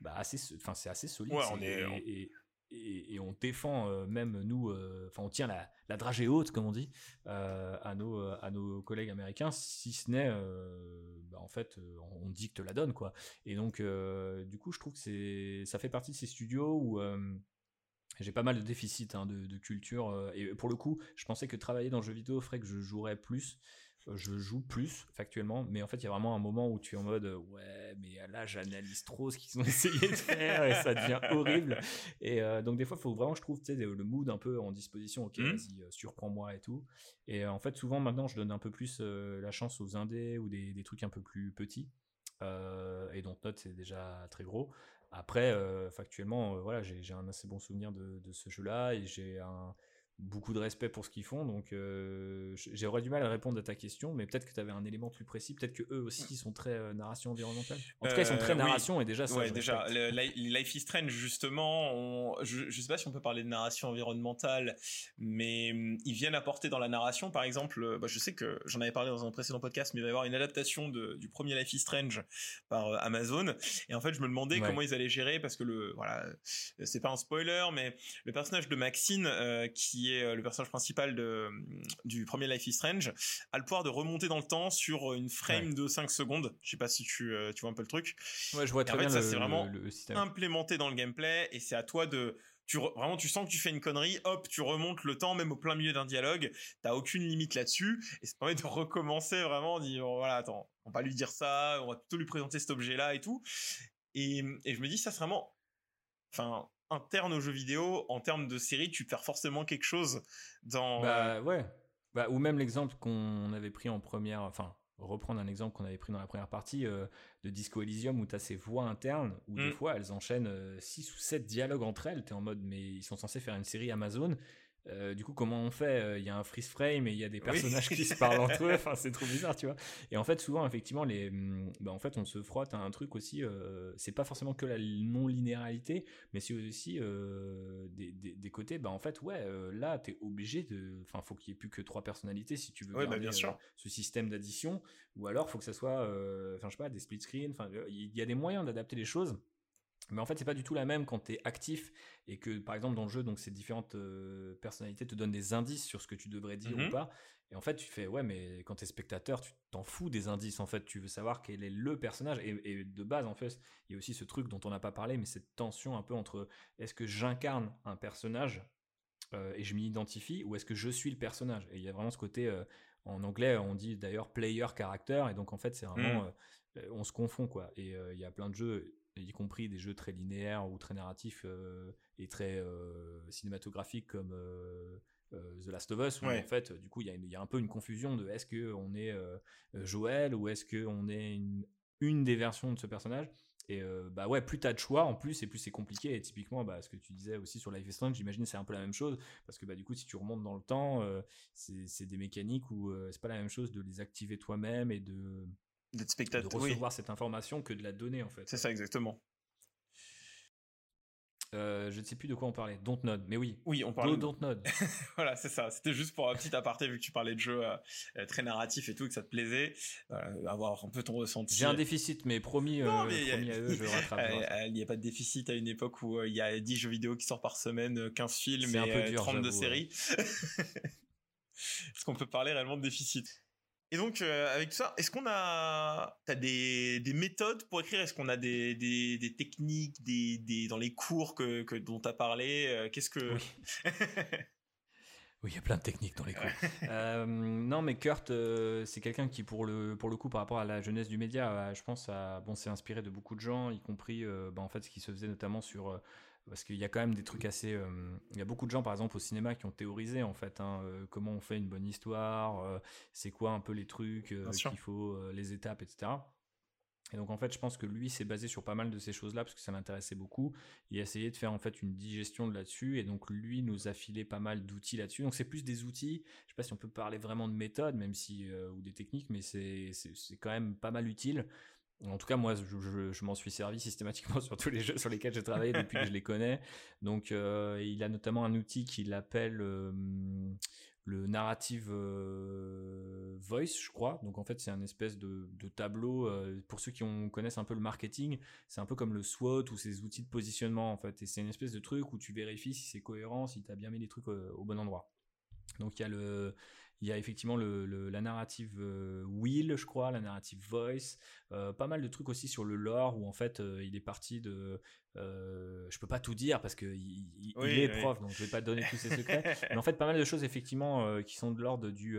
bah assez, enfin c'est assez solide. Ouais, on est, et, et, on défend euh, même nous, euh, enfin on tient la, la, dragée haute comme on dit euh, à nos à nos collègues américains, si ce n'est bah, en fait on dicte la donne quoi. Et donc du coup je trouve que c'est ça fait partie de ces studios où j'ai pas mal de déficits hein, de, de, culture et pour le coup je pensais que travailler dans le jeu vidéo ferait que je jouerais plus je joue plus factuellement, mais en fait il y a vraiment un moment où tu es en mode ouais mais là j'analyse trop ce qu'ils ont essayé de faire et ça devient horrible. Et euh, donc des fois il faut vraiment je trouve tu sais le mood un peu en disposition. Ok mmh. vas-y euh, surprends-moi et tout. Et euh, en fait souvent maintenant je donne un peu plus la chance aux indés ou des, des trucs un peu plus petits. Et donc note c'est déjà très gros. Après factuellement voilà j'ai un assez bon souvenir de, de ce jeu là et j'ai un beaucoup de respect pour ce qu'ils font. Donc, euh, j'aurais du mal à répondre à ta question, mais peut-être que tu avais un élément plus précis. Peut-être que eux aussi sont très euh, narration environnementale. En tout cas, ils sont très euh, narration et déjà ça. Ouais, déjà, Life is Strange justement. je, je sais pas si on peut parler de narration environnementale, mais hum, ils viennent apporter dans la narration, par exemple. Bah, je sais que j'en avais parlé dans un précédent podcast, mais il va y avoir une adaptation de, du premier Life is Strange par Amazon. Et en fait, je me demandais comment ils allaient gérer parce que le voilà, c'est pas un spoiler, mais le personnage de Maxine qui est euh, le personnage principal de, du premier Life is Strange, a le pouvoir de remonter dans le temps sur une frame de 5 secondes. Je sais pas si tu, euh, tu vois un peu le truc. Ouais, je vois très en fait, ça c'est vraiment implémenté dans le gameplay et c'est à toi de tu vraiment tu sens que tu fais une connerie, hop, tu remontes le temps même au plein milieu d'un dialogue, t'as aucune limite là-dessus et ça permet de recommencer vraiment, dire voilà attends, on va pas lui dire ça, on va plutôt lui présenter cet objet-là et tout. Et, et je me dis ça c'est vraiment, enfin interne aux jeux vidéo, en termes de série, tu perds forcément quelque chose dans. Bah ouais. Bah, ou même l'exemple qu'on avait pris en première, enfin reprendre un exemple qu'on avait pris dans la première partie euh, de Disco Elysium où tu as ces voix internes où des mm. fois elles enchaînent 6 euh, ou 7 dialogues entre elles, tu es en mode mais ils sont censés faire une série Amazon euh, du coup, comment on fait? Euh, Il y a un freeze frame et il y a des personnages qui se parlent entre eux. Enfin, c'est trop bizarre, tu vois. Et en fait, souvent, effectivement, les, hum, bah, en fait, on se frotte à un truc aussi. Euh, c'est pas forcément que la non linéarité, mais c'est aussi des, des, des, côtés. Bah, en fait, ouais, là, t'es obligé de. Enfin, faut qu'il y ait plus que trois personnalités si tu veux bah, garder bien sûr. ce système d'addition. Ou alors, faut que ça soit, enfin, je sais pas, des split screen. Enfin, il y a des moyens d'adapter les choses. Mais en fait, c'est pas du tout la même quand tu es actif et que, par exemple, dans le jeu, donc ces différentes euh, personnalités te donnent des indices sur ce que tu devrais dire ou mhm. pas. Et en fait, tu fais, ouais, mais quand t'es spectateur, tu t'en fous des indices. En fait, tu veux savoir quel est le personnage. Et, de base, en fait, il y a aussi ce truc dont on n'a pas parlé, mais cette tension un peu entre est-ce que j'incarne un personnage et je m'y identifie ou est-ce que je suis le personnage? Et il y a vraiment ce côté, en anglais, on dit d'ailleurs player character, et donc en fait, c'est vraiment, mmh. on se confond quoi. Et il y a plein de jeux, y compris des jeux très linéaires ou très narratifs et très cinématographiques comme The Last of Us, où en fait, du coup, il y, y, a un peu une confusion de est-ce que on est Joël ou est-ce que on est une, une des versions de ce personnage. Et euh, bah ouais, plus t'as de choix en plus, et plus c'est compliqué. Et typiquement, bah, ce que tu disais aussi sur Life is Strange, j'imagine c'est un peu la même chose. Parce que bah, du coup, si tu remontes dans le temps, euh, c'est des mécaniques où euh, c'est pas la même chose de les activer toi-même et de, de recevoir cette information que de la donner en fait. C'est ça, exactement. Euh, je ne sais plus de quoi on parlait. Dontnod, mais oui. Oui, on parlait de Dontnod. voilà, c'est ça. C'était juste pour un petit aparté vu que tu parlais de jeux euh, euh, très narratifs et tout, que ça te plaisait, avoir un peu ton ressenti. J'ai un déficit, mais promis, non, mais promis à eux, je rattrape. Il n'y a pas de déficit à une époque où il y a 10 jeux vidéo qui sortent par semaine, 15 films et 32 séries. Est-ce qu'on peut parler réellement de déficit? Et donc, euh, avec tout ça, est-ce qu'on a, t'as des, des méthodes pour écrire? Est-ce qu'on a des, des, des techniques, des, des, dans les cours que, que dont tu as parlé euh, Qu'est-ce que oui. oui. il y a plein de techniques dans les cours. euh, non, mais Kurt, c'est quelqu'un qui, pour le, pour le coup, par rapport à la jeunesse du média, je pense, a, bon, s'est inspiré de beaucoup de gens, y compris, bah, en fait, ce qui se faisait notamment sur parce qu'il y a quand même des trucs assez. Euh, il y a beaucoup de gens, par exemple, au cinéma qui ont théorisé en fait hein, euh, comment on fait une bonne histoire, euh, c'est quoi un peu les trucs qu'il faut, les étapes, etc. Et donc en fait, je pense que lui s'est basé sur pas mal de ces choses-là parce que ça l'intéressait beaucoup. Il a essayé de faire en fait une digestion de là-dessus et donc lui nous a filé pas mal d'outils là-dessus. Donc c'est plus des outils. Je sais pas si on peut parler vraiment de méthode, même si ou des techniques, mais c'est c'est quand même pas mal utile. En tout cas, moi, je, m'en suis servi systématiquement sur tous les jeux sur lesquels j'ai travaillé depuis que je les connais. Donc, euh, il a notamment un outil qu'il appelle euh, le narrative euh, voice, je crois. Donc, en fait, c'est un espèce de, tableau. pour ceux qui connaissent un peu le marketing, c'est un peu comme le SWOT ou ces outils de positionnement, en fait. Et c'est une espèce de truc où tu vérifies si c'est cohérent, si tu as bien mis les trucs au bon endroit. Donc, il y a le il y a effectivement le, la narrative euh, Will, je crois, la narrative Voice, euh, pas mal de trucs aussi sur le lore où en fait euh, il est parti de. je peux pas tout dire parce que il, est prof, donc je vais pas donner tous ses secrets. mais en fait, pas mal de choses effectivement qui sont de l'ordre du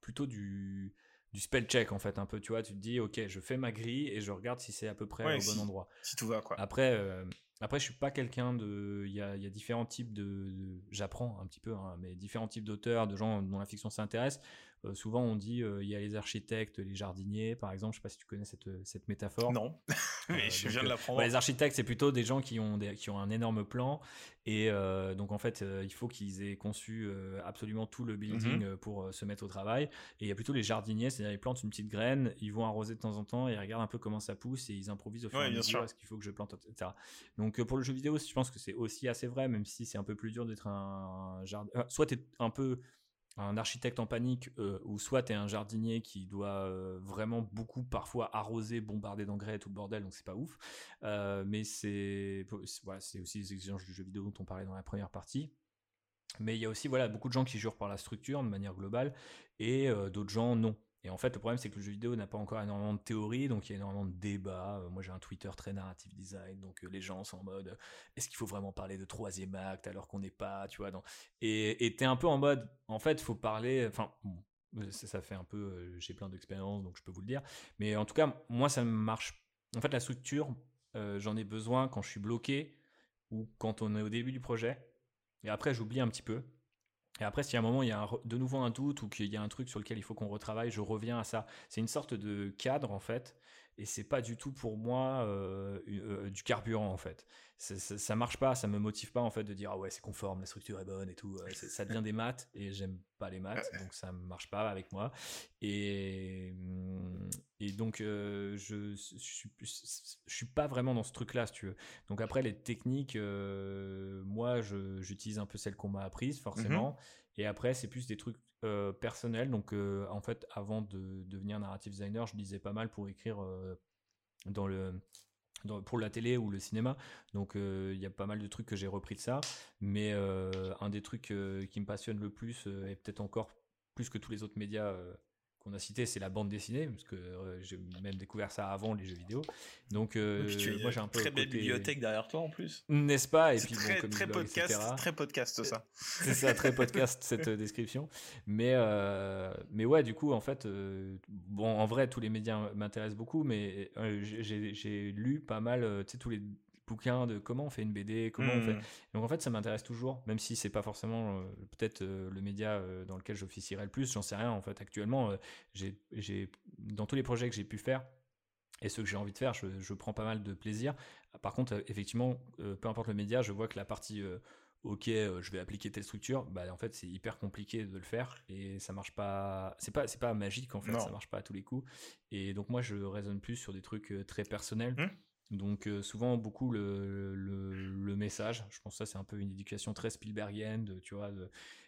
plutôt du du spell check en fait un peu tu vois tu te dis ok je fais ma grille et je regarde si c'est à peu près au bon endroit si tout va quoi après après, je suis pas quelqu'un de. Il y a, différents types de. J'apprends un petit peu, hein, mais différents types d'auteurs, de gens dont la fiction s'intéresse. Euh, souvent, on dit euh, il y a les architectes, les jardiniers, par exemple. Je sais pas si tu connais cette, cette métaphore. Non, mais euh, je viens de l'apprendre. les architectes, c'est plutôt des gens qui ont, des, qui ont un énorme plan. Et donc, en fait, il faut qu'ils aient conçu absolument tout le building mhm. pour se mettre au travail. Et il y a plutôt les jardiniers, c'est-à-dire ils plantent une petite graine, ils vont arroser de temps en temps ils regardent un peu comment ça pousse et ils improvisent au fur et à mesure. Est-ce qu'il faut que je plante, etc. Donc, pour le jeu vidéo, je pense que c'est aussi assez vrai, même si c'est un peu plus dur d'être un, jardin. soit tu es un peu un architecte en panique euh, ou soit tu es un jardinier qui doit euh, vraiment beaucoup parfois arroser, bombarder d'engrais tout le bordel, donc c'est pas ouf. Euh, mais c'est voilà, aussi les exigences du jeu vidéo dont on parlait dans la première partie. Mais il y a aussi voilà beaucoup de gens qui jurent par la structure de manière globale et d'autres gens non. Et en fait, le problème, c'est que le jeu vidéo n'a pas encore énormément de théories, donc il y a énormément de débats. Euh, moi, j'ai un Twitter très narrative design, donc euh, les gens sont en mode euh, est-ce qu'il faut vraiment parler de troisième acte alors qu'on n'est pas, tu vois. Et t'es un peu en mode en fait, faut parler. Enfin, ça, fait un peu. j'ai plein d'expériences, donc je peux vous le dire. Mais en tout cas, moi, ça marche. En fait, la structure, j'en ai besoin quand je suis bloqué ou quand on est au début du projet. Et après, j'oublie un petit peu. Et après, si à un moment il y a de nouveau un doute ou qu'il y a un truc sur lequel il faut qu'on retravaille, je reviens à ça. C'est une sorte de cadre en fait, et c'est pas du tout pour moi euh, euh, du carburant en fait. Ça, ça, marche pas, ça me motive pas en fait de dire ah ouais c'est conforme, la structure est bonne et tout. ça devient des maths et j'aime pas les maths, donc ça marche pas avec moi. Et, et donc euh, je, je, suis, je suis pas vraiment dans ce truc là si tu veux. Donc après les techniques, moi j'utilise un peu celles qu'on m'a apprises forcément. Mmh et après c'est plus des trucs euh, personnel. Donc, euh, en fait, avant de devenir narrative designer, je lisais pas mal pour écrire euh, dans le pour la télé ou le cinéma. Donc il y a pas mal de trucs que j'ai repris de ça. Mais un des trucs qui me passionne le plus, et peut-être encore plus que tous les autres médias qu'on a cité, c'est la bande dessinée, parce que euh, j'ai même découvert ça avant les jeux vidéo. Donc, euh, moi j'ai un peu très belle bibliothèque derrière toi en plus. N'est-ce pas? Et puis très, bon, très podcast, très podcast ça. C'est ça, très podcast cette description. Mais mais ouais, du coup en fait, bon en vrai tous les médias m'intéressent beaucoup, mais j'ai lu pas mal, tu sais tous les bouquins de comment on fait une BD, comment on fait. Mmh. Donc en fait, ça m'intéresse toujours, même si c'est pas forcément euh, peut-être euh, le média euh, dans lequel j'officierai le plus, j'en sais rien. En fait, actuellement, j'ai dans tous les projets que j'ai pu faire et ceux que j'ai envie de faire, je, prends pas mal de plaisir. Par contre, effectivement, peu importe le média, je vois que la partie ok, je vais appliquer telle structure, bah en fait c'est hyper compliqué de le faire et ça marche pas. C'est pas c'est pas magique en fait, ça marche pas à tous les coups. Et donc moi je raisonne plus sur des trucs très personnels. Mmh. Donc euh, souvent beaucoup le, le, message, je pense que ça c'est un peu une éducation très Spielbergienne, tu vois,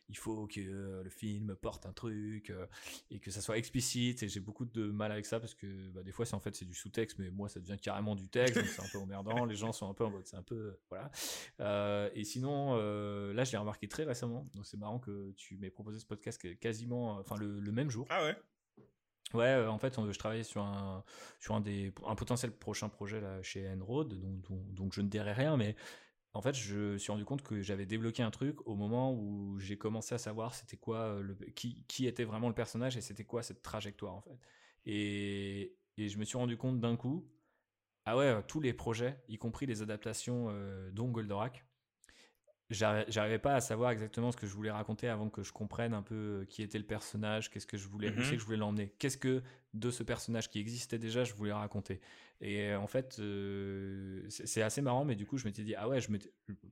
il faut que euh, le film porte un truc euh, et que ça soit explicite et j'ai beaucoup de mal avec ça parce que bah, des fois c'est en fait c'est du sous-texte mais moi ça devient carrément du texte c'est un peu emmerdant, les gens sont un peu en mode c'est un peu voilà. et sinon là je l'ai remarqué très récemment donc c'est marrant que tu m'aies proposé ce podcast quasiment enfin le même jour. Ah ouais? Ouais, euh, en fait, je travaillais sur un, sur un, des, un potentiel prochain projet là, chez Enroad, donc, donc, je ne dirais rien, mais en fait, je me suis rendu compte que j'avais débloqué un truc au moment où j'ai commencé à savoir c'était quoi euh, le, qui, qui était vraiment le personnage et c'était quoi cette trajectoire en fait. Et, et je me suis rendu compte d'un coup, ah ouais, tous les projets, y compris les adaptations euh, dont Goldorak, j'arrivais pas à savoir exactement ce que je voulais raconter avant que je comprenne un peu euh, qui était le personnage, qu'est-ce que je voulais, où c'est que mhm. je voulais l'emmener, qu'est-ce que de ce personnage qui existait déjà je voulais raconter. Et euh, en fait, euh, c'est assez marrant, mais du coup, je m'étais dit ah ouais, je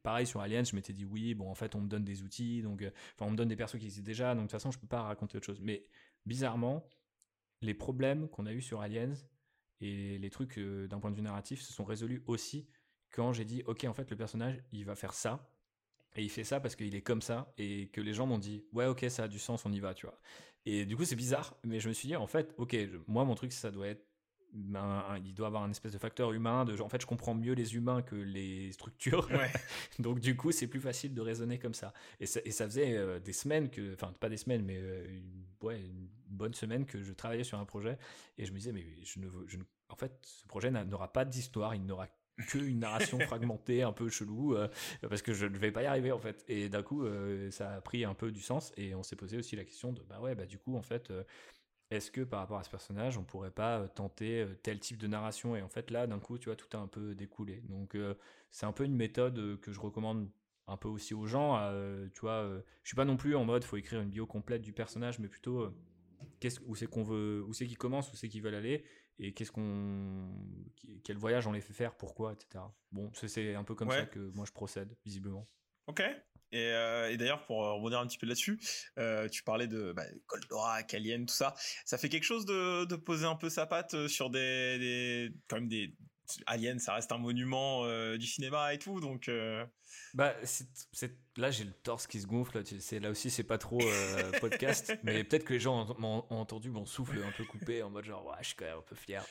pareil sur Aliens, je m'étais dit oui, bon en fait, on me donne des outils, donc enfin on me donne des persos qui existent déjà, donc de toute façon, je peux pas raconter autre chose. Mais bizarrement, les problèmes qu'on a eu sur Aliens et les trucs d'un point de vue narratif se sont résolus aussi quand j'ai dit ok en fait le personnage il va faire ça et il fait ça parce qu'il est comme ça et que les gens m'ont dit ouais ok ça a du sens on y va tu vois. Et du coup c'est bizarre mais je me suis dit en fait ok moi mon truc ça doit être il doit avoir un espèce de facteur humain de en fait je comprends mieux les humains que les structures. Donc du coup c'est plus facile de raisonner comme ça. Et ça, et ça faisait euh, des semaines que enfin pas des semaines mais euh, une, ouais, une bonne semaine que je travaillais sur un projet. Et je me disais mais je ne, je en fait ce projet n'aura pas d'histoire il n'aura qu'une narration fragmentée un peu chelou euh, parce que je ne vais pas y arriver en fait. Et d'un coup euh, ça a pris un peu du sens et on s'est posé aussi la question de bah ouais bah du coup en fait euh, est-ce que par rapport à ce personnage on pourrait pas tenter tel type de narration? Et en fait là d'un coup tu vois tout a un peu découlé. Donc c'est un peu une méthode que je recommande un peu aussi aux gens tu vois je suis pas non plus en mode faut écrire une bio complète du personnage mais plutôt qu'est-ce où c'est qu'on veut où c'est qu'ils commencent où c'est qu'ils veulent aller et qu'est-ce qu'on quel voyage on les fait faire pourquoi etc bon c'est un peu comme ça que moi je procède visiblement. Ok. Et, euh, et d'ailleurs pour rebondir un petit peu là-dessus euh, tu parlais de bah, Goldorak Alien tout ça. Ça fait quelque chose de, de poser un peu sa patte sur des, des quand même des Alien, ça reste un monument euh, du cinéma et tout, donc. Euh, bah, c'est, là j'ai le torse qui se gonfle. C'est là aussi c'est pas trop euh, podcast, mais peut-être que les gens ont, entendu mon souffle un peu coupé en mode genre ouais, je suis quand même un peu fier.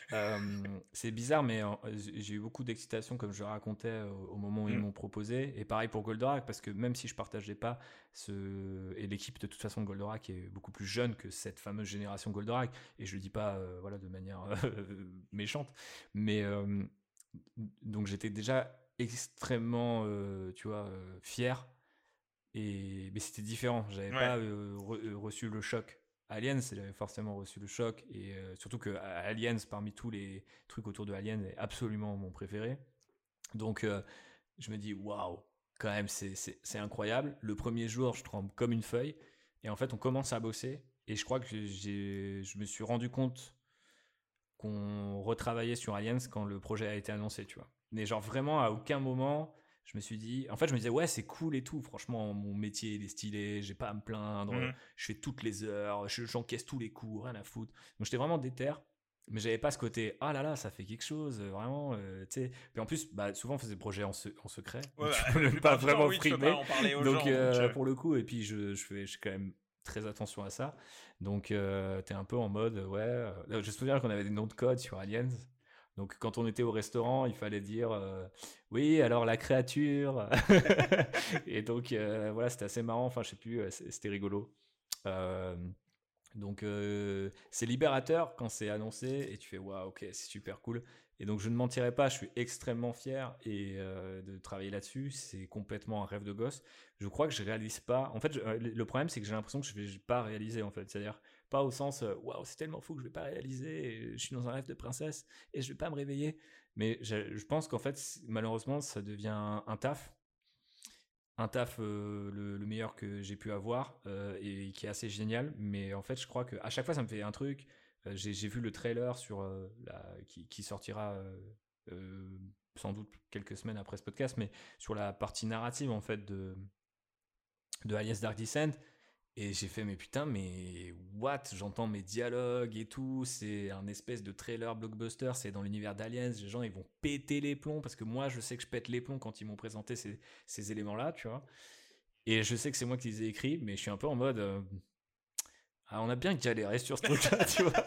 c'est bizarre, mais j'ai eu beaucoup d'excitation comme je racontais au, moment où ils mm. m'ont proposé, et pareil pour Goldorak parce que même si je partageais pas ce et l'équipe de toute façon Goldorak est beaucoup plus jeune que cette fameuse génération Goldorak, et je le dis pas voilà de manière méchante, mais donc j'étais déjà extrêmement, euh, tu vois, euh, fier. Et mais c'était différent. J'avais pas euh, reçu le choc. Aliens, j'avais forcément reçu le choc et surtout que Aliens, parmi tous les trucs autour de Aliens, est absolument mon préféré. Donc je me dis waouh, quand même c'est incroyable. Le premier jour, je tremble comme une feuille et en fait on commence à bosser et je crois que je me suis rendu compte qu'on retravaillait sur Aliens quand le projet a été annoncé, tu vois. Mais genre vraiment à aucun moment je me suis dit, en fait je me disais ouais c'est cool et tout, franchement mon métier il est stylé, j'ai pas à me plaindre, mhm. je fais toutes les heures, j'encaisse tous les coups, rien à foutre. Donc j'étais vraiment déter, mais j'avais pas ce côté ah là là ça fait quelque chose, vraiment, euh, tu sais. Puis en plus bah, souvent on faisait des projets en, secret, ouais, tu pas vraiment frimer. Donc, euh, euh, pour le coup et puis je, je fais je quand même très attention à ça. Donc, euh, tu es un peu en mode, ouais. Euh, je me souviens qu'on avait des noms de code sur Aliens. Donc, quand on était au restaurant, il fallait dire, euh, oui, alors la créature. et donc, voilà, c'était assez marrant. Enfin, je sais plus, c'était rigolo. Donc c'est libérateur quand c'est annoncé et tu fais waouh ok c'est super cool et donc je ne mentirai pas je suis extrêmement fier et de travailler là-dessus c'est complètement un rêve de gosse je crois que je réalise pas en fait le problème c'est que j'ai l'impression que je vais pas réaliser en fait c'est-à-dire pas au sens waouh c'est tellement fou que je vais pas réaliser je suis dans un rêve de princesse et je vais pas me réveiller mais je, pense qu'en fait malheureusement ça devient un taf un taf euh, le, meilleur que j'ai pu avoir euh, et qui est assez génial. Mais en fait, je crois que à chaque fois, ça me fait un truc. Euh, j'ai vu le trailer sur la, qui, sortira sans doute quelques semaines après ce podcast, mais sur la partie narrative en fait de de Alias Dark Descent. Et j'ai fait, mais putain, mais what? J'entends mes dialogues et tout, c'est un espèce de trailer blockbuster, c'est dans l'univers d'Aliens, les gens ils vont péter les plombs, parce que moi je sais que je pète les plombs quand ils m'ont présenté ces, ces éléments-là, tu vois. Et je sais que c'est moi qui les ai écrits, mais je suis un peu en mode, euh, ah, on a bien galéré sur ce truc-là, tu vois.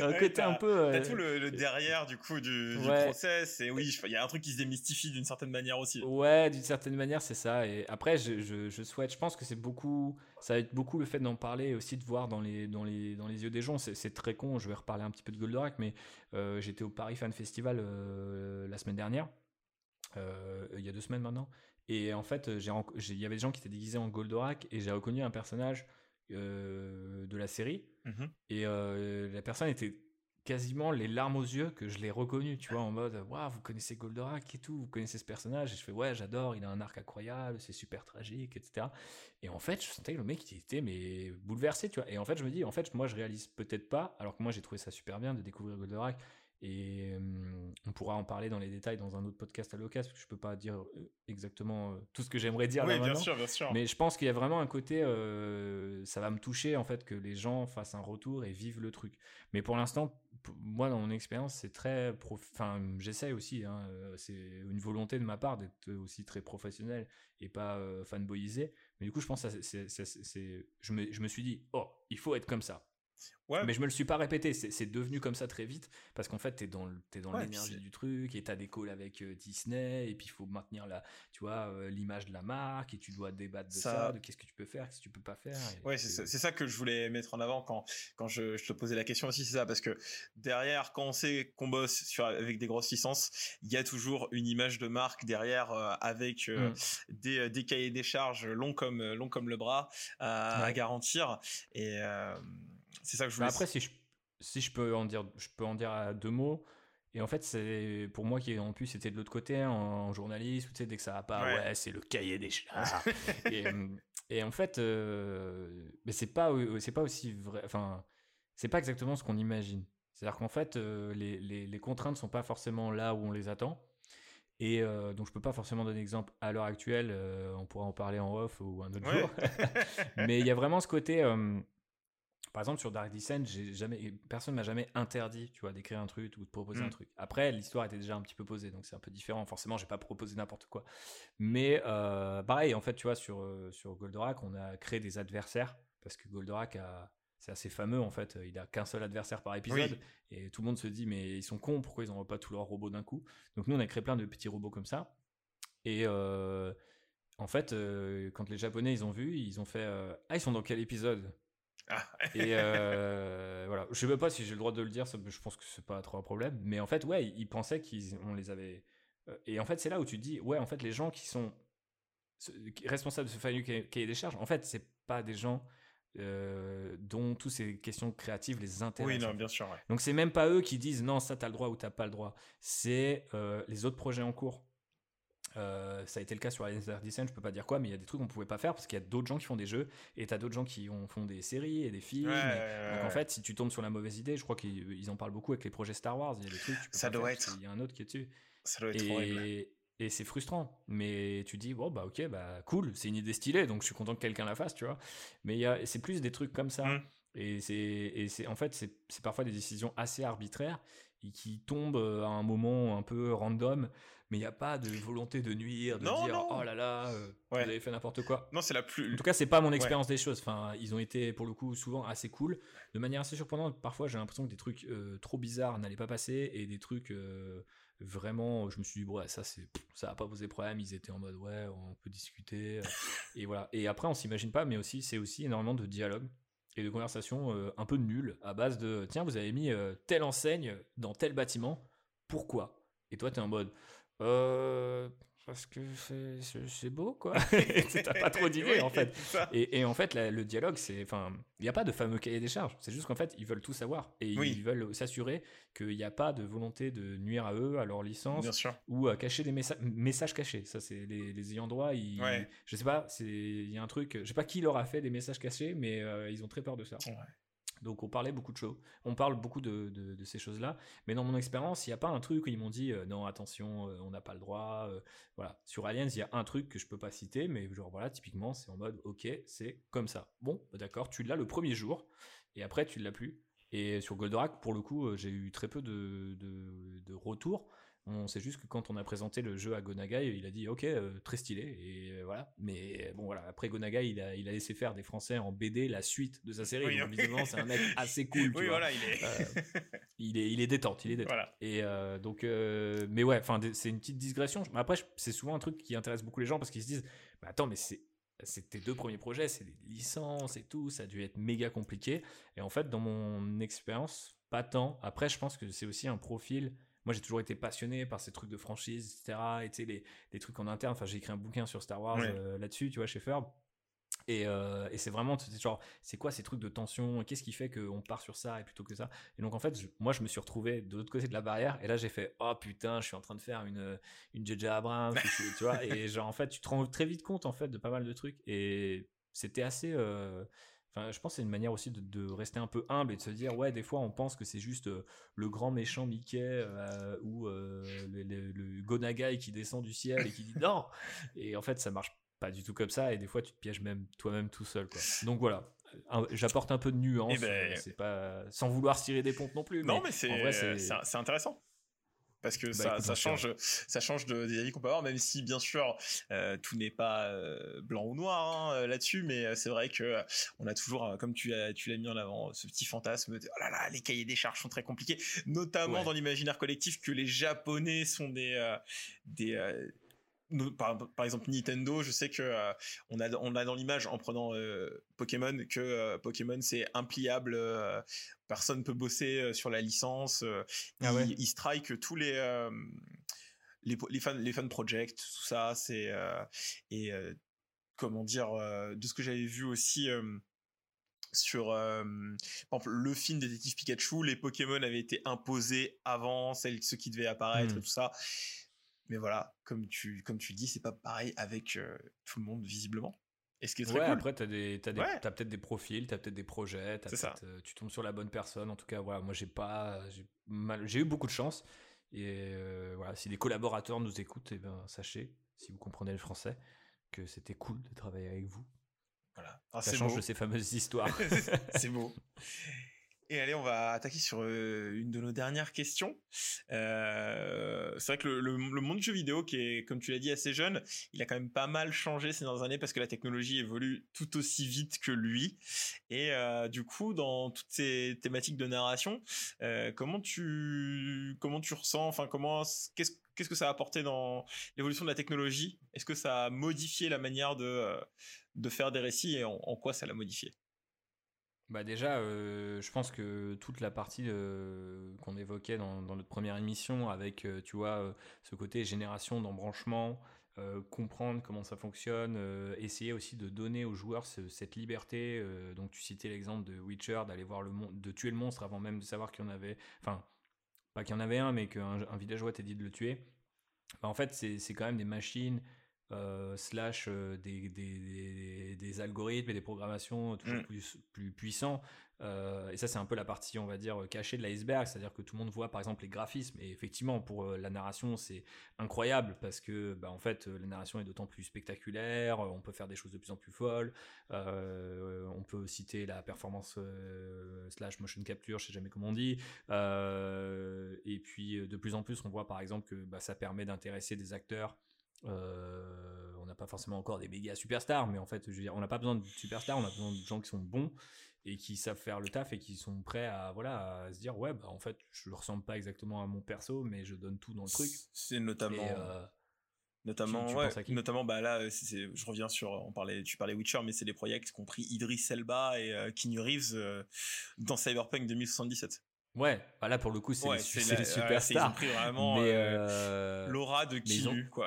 un côté un peu. Euh, t'as tout le, derrière du coup du, process et oui, il y a un truc qui se démystifie d'une certaine manière aussi. Ouais, d'une certaine manière, c'est ça. Et après, je, je, souhaite, je pense que c'est beaucoup, ça va être beaucoup le fait d'en parler et aussi de voir dans les, dans les, dans les yeux des gens. C'est très con. Je vais reparler un petit peu de Goldorak, mais euh, j'étais au Paris Fan Festival euh, la semaine dernière, il y a deux semaines maintenant. Et en fait, il y avait des gens qui étaient déguisés en Goldorak et j'ai reconnu un personnage de la série. Mhm. Et euh, la personne était quasiment les larmes aux yeux que je l'ai reconnu, tu vois, en mode Waouh, vous connaissez Goldorak et tout, vous connaissez ce personnage. Et je fais Ouais, j'adore, il a un arc incroyable, c'est super tragique, etc. Et en fait, je sentais que le mec, il était mais bouleversé, tu vois. Et en fait, je me dis En fait, moi, je réalise peut-être pas, alors que moi, j'ai trouvé ça super bien de découvrir Goldorak et on pourra en parler dans les détails dans un autre podcast à l'occasion, parce que je peux pas dire exactement tout ce que j'aimerais dire. Oui, bien sûr, bien sûr. Mais je pense qu'il y a vraiment un côté, ça va me toucher en fait que les gens fassent un retour et vivent le truc. Mais pour l'instant, moi dans mon expérience, c'est très, enfin, j'essaie aussi. Hein, c'est une volonté de ma part d'être aussi très professionnel et pas fanboyisé. Mais du coup, je pense, que c'est, je me, je me suis dit, oh, il faut être comme ça. Mais je me le suis pas répété, c'est devenu comme ça très vite parce qu'en fait t'es dans es dans l'énergie du truc et t'as des calls avec euh, Disney et puis il faut maintenir la tu vois euh, l'image de la marque et tu dois débattre de ça, de qu'est-ce que tu peux faire, qu'est-ce que tu peux pas faire. ouais, c'est ça, que je voulais mettre en avant quand quand je, te posais la question aussi c'est ça parce que derrière quand on sait qu'on bosse sur avec des grosses licences, il y a toujours une image de marque derrière euh, avec mmh. des, des cahiers des charges longs comme longs comme le bras à garantir et c'est ça que je voulais. Après, si je, si je peux en dire, je peux en dire à deux mots. Et en fait, c'est pour moi qui en plus c'était de l'autre côté hein, en, journaliste, tu sais, dès que ça va pas, ouais, c'est le cahier des charges. et, euh, et, en fait, euh, mais c'est pas, euh, c'est pas aussi vrai. Enfin, c'est pas exactement ce qu'on imagine. C'est-à-dire qu'en fait, les, les, les, contraintes sont pas forcément là où on les attend. Et donc je peux pas forcément donner d'exemple à l'heure actuelle. on pourra en parler en off ou un autre jour. mais il y a vraiment ce côté par exemple, sur Dark Descent, j'ai jamais, personne m'a jamais interdit, tu vois, d'écrire un truc ou de proposer un mm. truc. Après, l'histoire était déjà un petit peu posée, donc c'est un peu différent. Forcément, j'ai pas proposé n'importe quoi. Mais euh, pareil, en fait, tu vois, sur euh, sur Goldorak, on a créé des adversaires parce que Goldorak a c'est assez fameux en fait. Il a qu'un seul adversaire par épisode et tout le monde se dit mais ils sont cons, pourquoi ils n'envoient pas tous leurs robots d'un coup? Donc nous on a créé plein de petits robots comme ça. Et euh, en fait, quand les Japonais ils ont vu, ils ont fait ah ils sont dans quel épisode? Ah. et euh, voilà, je sais même pas si j'ai le droit de le dire, je pense que c'est pas trop un problème, mais en fait, ouais, ils pensaient qu'on les avait. Euh, et en fait, c'est là où tu te dis, ouais, en fait, les gens qui sont responsables de ce fameux cahier des charges, en fait, c'est pas des gens euh, dont toutes ces questions créatives les intéressent. Oui, non, bien sûr. Donc, c'est même pas eux qui disent non, ça t'as le droit ou t'as pas le droit. C'est les autres projets en cours euh, ça a été le cas sur Alien Descent, je peux pas dire quoi, mais il y a des trucs qu'on pouvait pas faire parce qu'il y a d'autres gens qui font des jeux et t'as d'autres gens qui font des séries et des films. donc en fait, si tu tombes sur la mauvaise idée, je crois qu'ils en parlent beaucoup avec les projets Star Wars. Il y a des trucs, tu peux ça doit être. Il y a un autre qui est dessus. Ça doit être et, et c'est frustrant, mais tu dis bon bah ok bah cool, c'est une idée stylée, donc je suis content que quelqu'un la fasse, tu vois. Mais c'est plus des trucs comme ça. Mmh. Et c'est en fait c'est parfois des décisions assez arbitraires et qui tombent à un moment un peu random mais il n'y a pas de volonté de nuire, de dire oh là là, euh, vous avez fait n'importe quoi. Non, c'est la plus. En tout cas, c'est pas mon expérience des choses. Enfin, ils ont été pour le coup souvent assez cool, de manière assez surprenante. Parfois, j'ai l'impression que des trucs euh, trop bizarres n'allaient pas passer et des trucs euh, vraiment, je me suis dit ouais, ça c'est, ça a pas posé problème. Ils étaient en mode ouais, on peut discuter et voilà. Et après, on s'imagine pas, mais aussi c'est aussi énormément de dialogue. Et de conversations un peu nulles à base de tiens, vous avez mis telle enseigne dans tel bâtiment, pourquoi? Et toi, tu es en mode euh, parce que c'est beau quoi. T'as pas trop d'idées en fait. et, en fait le dialogue c'est enfin il n'y a pas de fameux cahier des charges. C'est juste qu'en fait ils veulent tout savoir. Et ils veulent s'assurer qu'il n'y a pas de volonté de nuire à eux à leur licence ou à cacher des messages cachés. Ça c'est les, ayants droit ils, je sais pas il y a un truc je sais pas qui leur a fait des messages cachés mais euh, ils ont très peur de ça donc on parlait beaucoup de choses, on parle beaucoup de, ces choses-là, mais dans mon expérience, il n'y a pas un truc où ils m'ont dit euh, non attention, euh, on n'a pas le droit. Euh, voilà, sur Aliens, il y a un truc que je peux pas citer, mais genre voilà, typiquement c'est en mode ok, c'est comme ça. Bon, bah, d'accord, tu l'as le premier jour, et après tu l'as plus. Et sur Goldorak, pour le coup, j'ai eu très peu de, de retours. On sait juste que quand on a présenté le jeu à Gonagai, il a dit ok, euh, très stylé et euh, voilà. Mais bon voilà, après Gonagai, il a, il a laissé faire des Français en BD la suite de sa série. donc visiblement, c'est un mec assez cool. oui, voilà, il est... Euh, il est, il est détente, il est détente. Et donc, mais ouais, enfin, c'est une petite digression. Mais après, c'est souvent un truc qui intéresse beaucoup les gens parce qu'ils se disent, bah, attends, mais c'est c'est tes deux premiers projets, c'est des licences et tout, ça a dû être méga compliqué. Et en fait, dans mon expérience, pas tant. Après, je pense que c'est aussi un profil moi j'ai toujours été passionné par ces trucs de franchise, etc. Et tu sais, les, les, trucs en interne. Enfin, j'ai écrit un bouquin sur Star Wars euh, là-dessus, tu vois, chez Ferb. Et, euh, et c'est vraiment, genre, c'est quoi ces trucs de tension? Qu'est-ce qui fait qu'on part sur ça et plutôt que ça? Et donc, en fait, moi, je me suis retrouvé de l'autre côté de la barrière. Et là, j'ai fait, oh putain, je suis en train de faire une, une JJ Abrams, tu vois. Et genre, en fait, tu te rends très vite compte, en fait, de pas mal de trucs. Et c'était assez. Euh, je pense que c'est une manière aussi de, rester un peu humble et de se dire, ouais, des fois, on pense que c'est juste euh, le grand méchant Mickey euh, ou euh, le, Gonagai qui descend du ciel et qui dit non. Et en fait, ça marche pas du tout comme ça. Et des fois, tu te pièges même toi-même tout seul. Donc voilà, j'apporte un peu de nuance. Eh ben, c'est pas sans vouloir tirer des pompes non plus. Non, mais, c'est intéressant parce que bah, ça, change, ça change de, des avis qu'on peut avoir, même si bien sûr euh, tout n'est pas euh, blanc ou noir hein, euh, là-dessus, mais c'est vrai que on a toujours, comme tu l'as, tu l'as mis en avant, ce petit fantasme de oh là là, les cahiers des charges sont très compliqués, notamment dans l'imaginaire collectif que les Japonais sont des des par, exemple Nintendo, je sais que euh, on a on a dans l'image en prenant euh, Pokémon que euh, Pokémon c'est impliable, personne peut bosser sur la licence, ah ils, strike tous les les, les fans les fan project, tout ça, c'est et comment dire de ce que j'avais vu aussi sur par exemple, le film Détective Pikachu, les Pokémon avaient été imposés avant celles, ceux qui devaient apparaître et mmh. tout ça. Mais voilà, comme tu, comme tu dis, c'est pas pareil avec euh, tout le monde visiblement. Et ce qui est très ouais, après, t'as des, t'as, des, t'as peut-être des profils, t'as peut-être des projets, t'as. Euh, tu tombes sur la bonne personne. En tout cas, voilà, moi j'ai pas, j'ai, mal, j'ai eu beaucoup de chance. Et euh, voilà, si des collaborateurs nous écoutent, eh ben, sachez, si vous comprenez le français, que c'était cool de travailler avec vous. Voilà. Ah, ça change de ces fameuses histoires. c'est beau. Et allez, on va attaquer sur euh, une de nos dernières questions. Euh, c'est vrai que le, monde du jeu vidéo, qui est, comme tu l'as dit, assez jeune, il a quand même pas mal changé ces dernières années parce que la technologie évolue tout aussi vite que lui. Et euh, du coup, dans toutes ces thématiques de narration, comment tu comment tu ressens, enfin comment qu'est-ce que ça a apporté dans l'évolution de la technologie? Est-ce que ça a modifié la manière de faire des récits et en quoi ça l'a modifié? Bah déjà, euh, je pense que toute la partie euh, qu'on évoquait dans, notre première émission, avec, euh, tu vois, ce côté génération d'embranchement, comprendre comment ça fonctionne, essayer aussi de donner aux joueurs cette liberté. donc tu citais l'exemple de Witcher, d'aller voir le de tuer le monstre avant même de savoir qu'il y en avait, enfin, pas qu'il y en avait un, mais qu'un un villageois t'ait dit de le tuer. Bah, en fait, c'est quand même des machines euh, slash euh, des, des, des, algorithmes et des programmations toujours mm. plus, plus puissants. Euh, et ça, c'est un peu la partie, on va dire, cachée de l'iceberg, c'est-à-dire que tout le monde voit, par exemple, les graphismes. Et effectivement, pour la narration, c'est incroyable parce que, bah, en fait, la narration est d'autant plus spectaculaire. On peut faire des choses de plus en plus folles. on peut citer la performance slash motion capture, je sais jamais comment on dit. et puis, de plus en plus, on voit, par exemple, que bah, ça permet d'intéresser des acteurs euh, on n'a pas forcément encore des méga superstars, mais en fait, je veux dire, on n'a pas besoin de superstars, on a besoin de gens qui sont bons et qui savent faire le taf et qui sont prêts à voilà à se dire ouais bah en fait je ne ressemble pas exactement à mon perso mais je donne tout dans le truc c'est notamment euh, Notamment, notamment bah là, je reviens sur, on parlait, tu parlais Witcher, mais c'est des projets qui ont pris Idris Elba et euh, Keanu Reeves euh, dans Cyberpunk 2077. Ouais, bah là pour le coup c'est les, superstars. ils ont pris vraiment euh, l'aura de Keanu, quoi.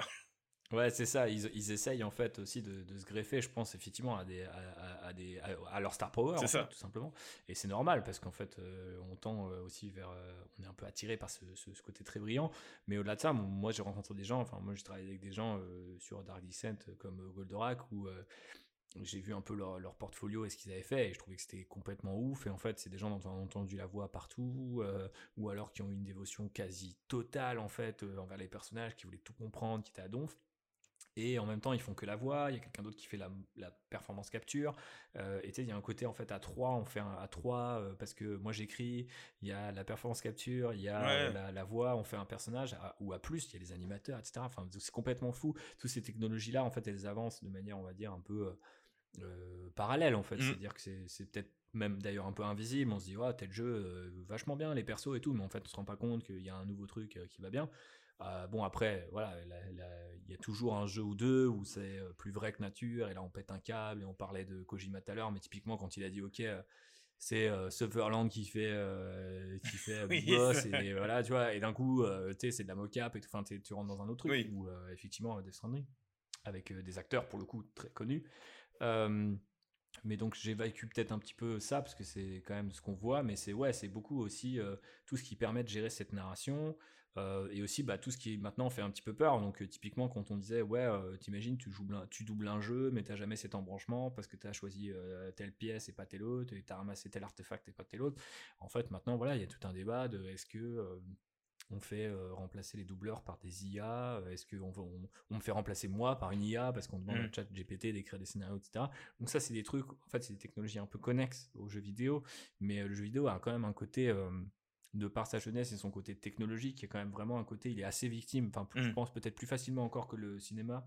Ouais, c'est ça. Ils, ils, essayent en fait aussi de, de, se greffer, je pense effectivement à des à, des à, leur star power, en fait, tout simplement. Et c'est normal parce qu'en fait, euh, on tend euh, aussi vers, euh, on est un peu attiré par ce, ce, côté très brillant. Mais au-delà de ça, moi j'ai rencontré des gens. Enfin, moi j'ai travaillé avec des gens sur Dark Descent comme Goldorak où j'ai vu un peu leur, leur portfolio et ce qu'ils avaient fait et je trouvais que c'était complètement ouf et en fait c'est des gens dont on a entendu la voix partout ou alors qui ont une dévotion quasi totale en fait envers les personnages qui voulaient tout comprendre qui étaient à donf et en même temps ils font que la voix, il y a quelqu'un d'autre qui fait la, la performance capture, euh, et tu sais, il y a un côté en fait à trois, on fait un, à trois euh, parce que moi j'écris, il y a la performance capture, il y a la, la, voix, on fait un personnage, ou à plus, il y a les animateurs, etc. Enfin, c'est complètement fou. Toutes ces technologies-là, en fait, elles avancent de manière, on va dire, un peu euh, parallèle, en fait. Mmh. C'est-à-dire que c'est peut-être même d'ailleurs un peu invisible, on se dit, oh, tel jeu, vachement bien, les persos et tout, mais en fait, on se rend pas compte qu'il y a un nouveau truc qui va bien. Euh, bon après, voilà, il y a toujours un jeu ou deux où c'est euh, plus vrai que nature et là on pète un câble et on parlait de Kojima tout à l'heure, mais typiquement quand il a dit ok, euh, c'est Sutherland qui fait qui fait Boss et voilà tu vois et d'un coup tu c'est de la mocap et tout, enfin tu rentres dans un autre truc où effectivement Death Stranding avec des acteurs pour le coup très connus. mais donc j'évacue peut-être un petit peu ça parce que c'est quand même ce qu'on voit, mais c'est ouais c'est beaucoup aussi tout ce qui permet de gérer cette narration. Euh, et aussi bah, tout ce qui maintenant fait un petit peu peur. Donc euh, typiquement quand on disait ouais euh, t'imagines tu, joues, tu doubles un jeu mais t'as jamais cet embranchement parce que t'as choisi telle pièce et pas telle autre et t'as ramassé tel artefact et pas tel autre. En fait maintenant voilà il y a tout un débat de est-ce que on fait remplacer les doubleurs par des IA Est-ce qu'on on, on, me fait remplacer moi par une IA parce qu'on demande mmh. au chat GPT d'écrire des scénarios, etc. Donc ça, c'est des trucs, en fait, c'est des technologies un peu connexes aux jeux vidéo, mais le jeu vidéo a quand même un côté de par sa jeunesse et son côté technologique, qui est quand même vraiment un côté, il est assez victime, enfin, je mmh. pense peut-être plus facilement encore que le cinéma.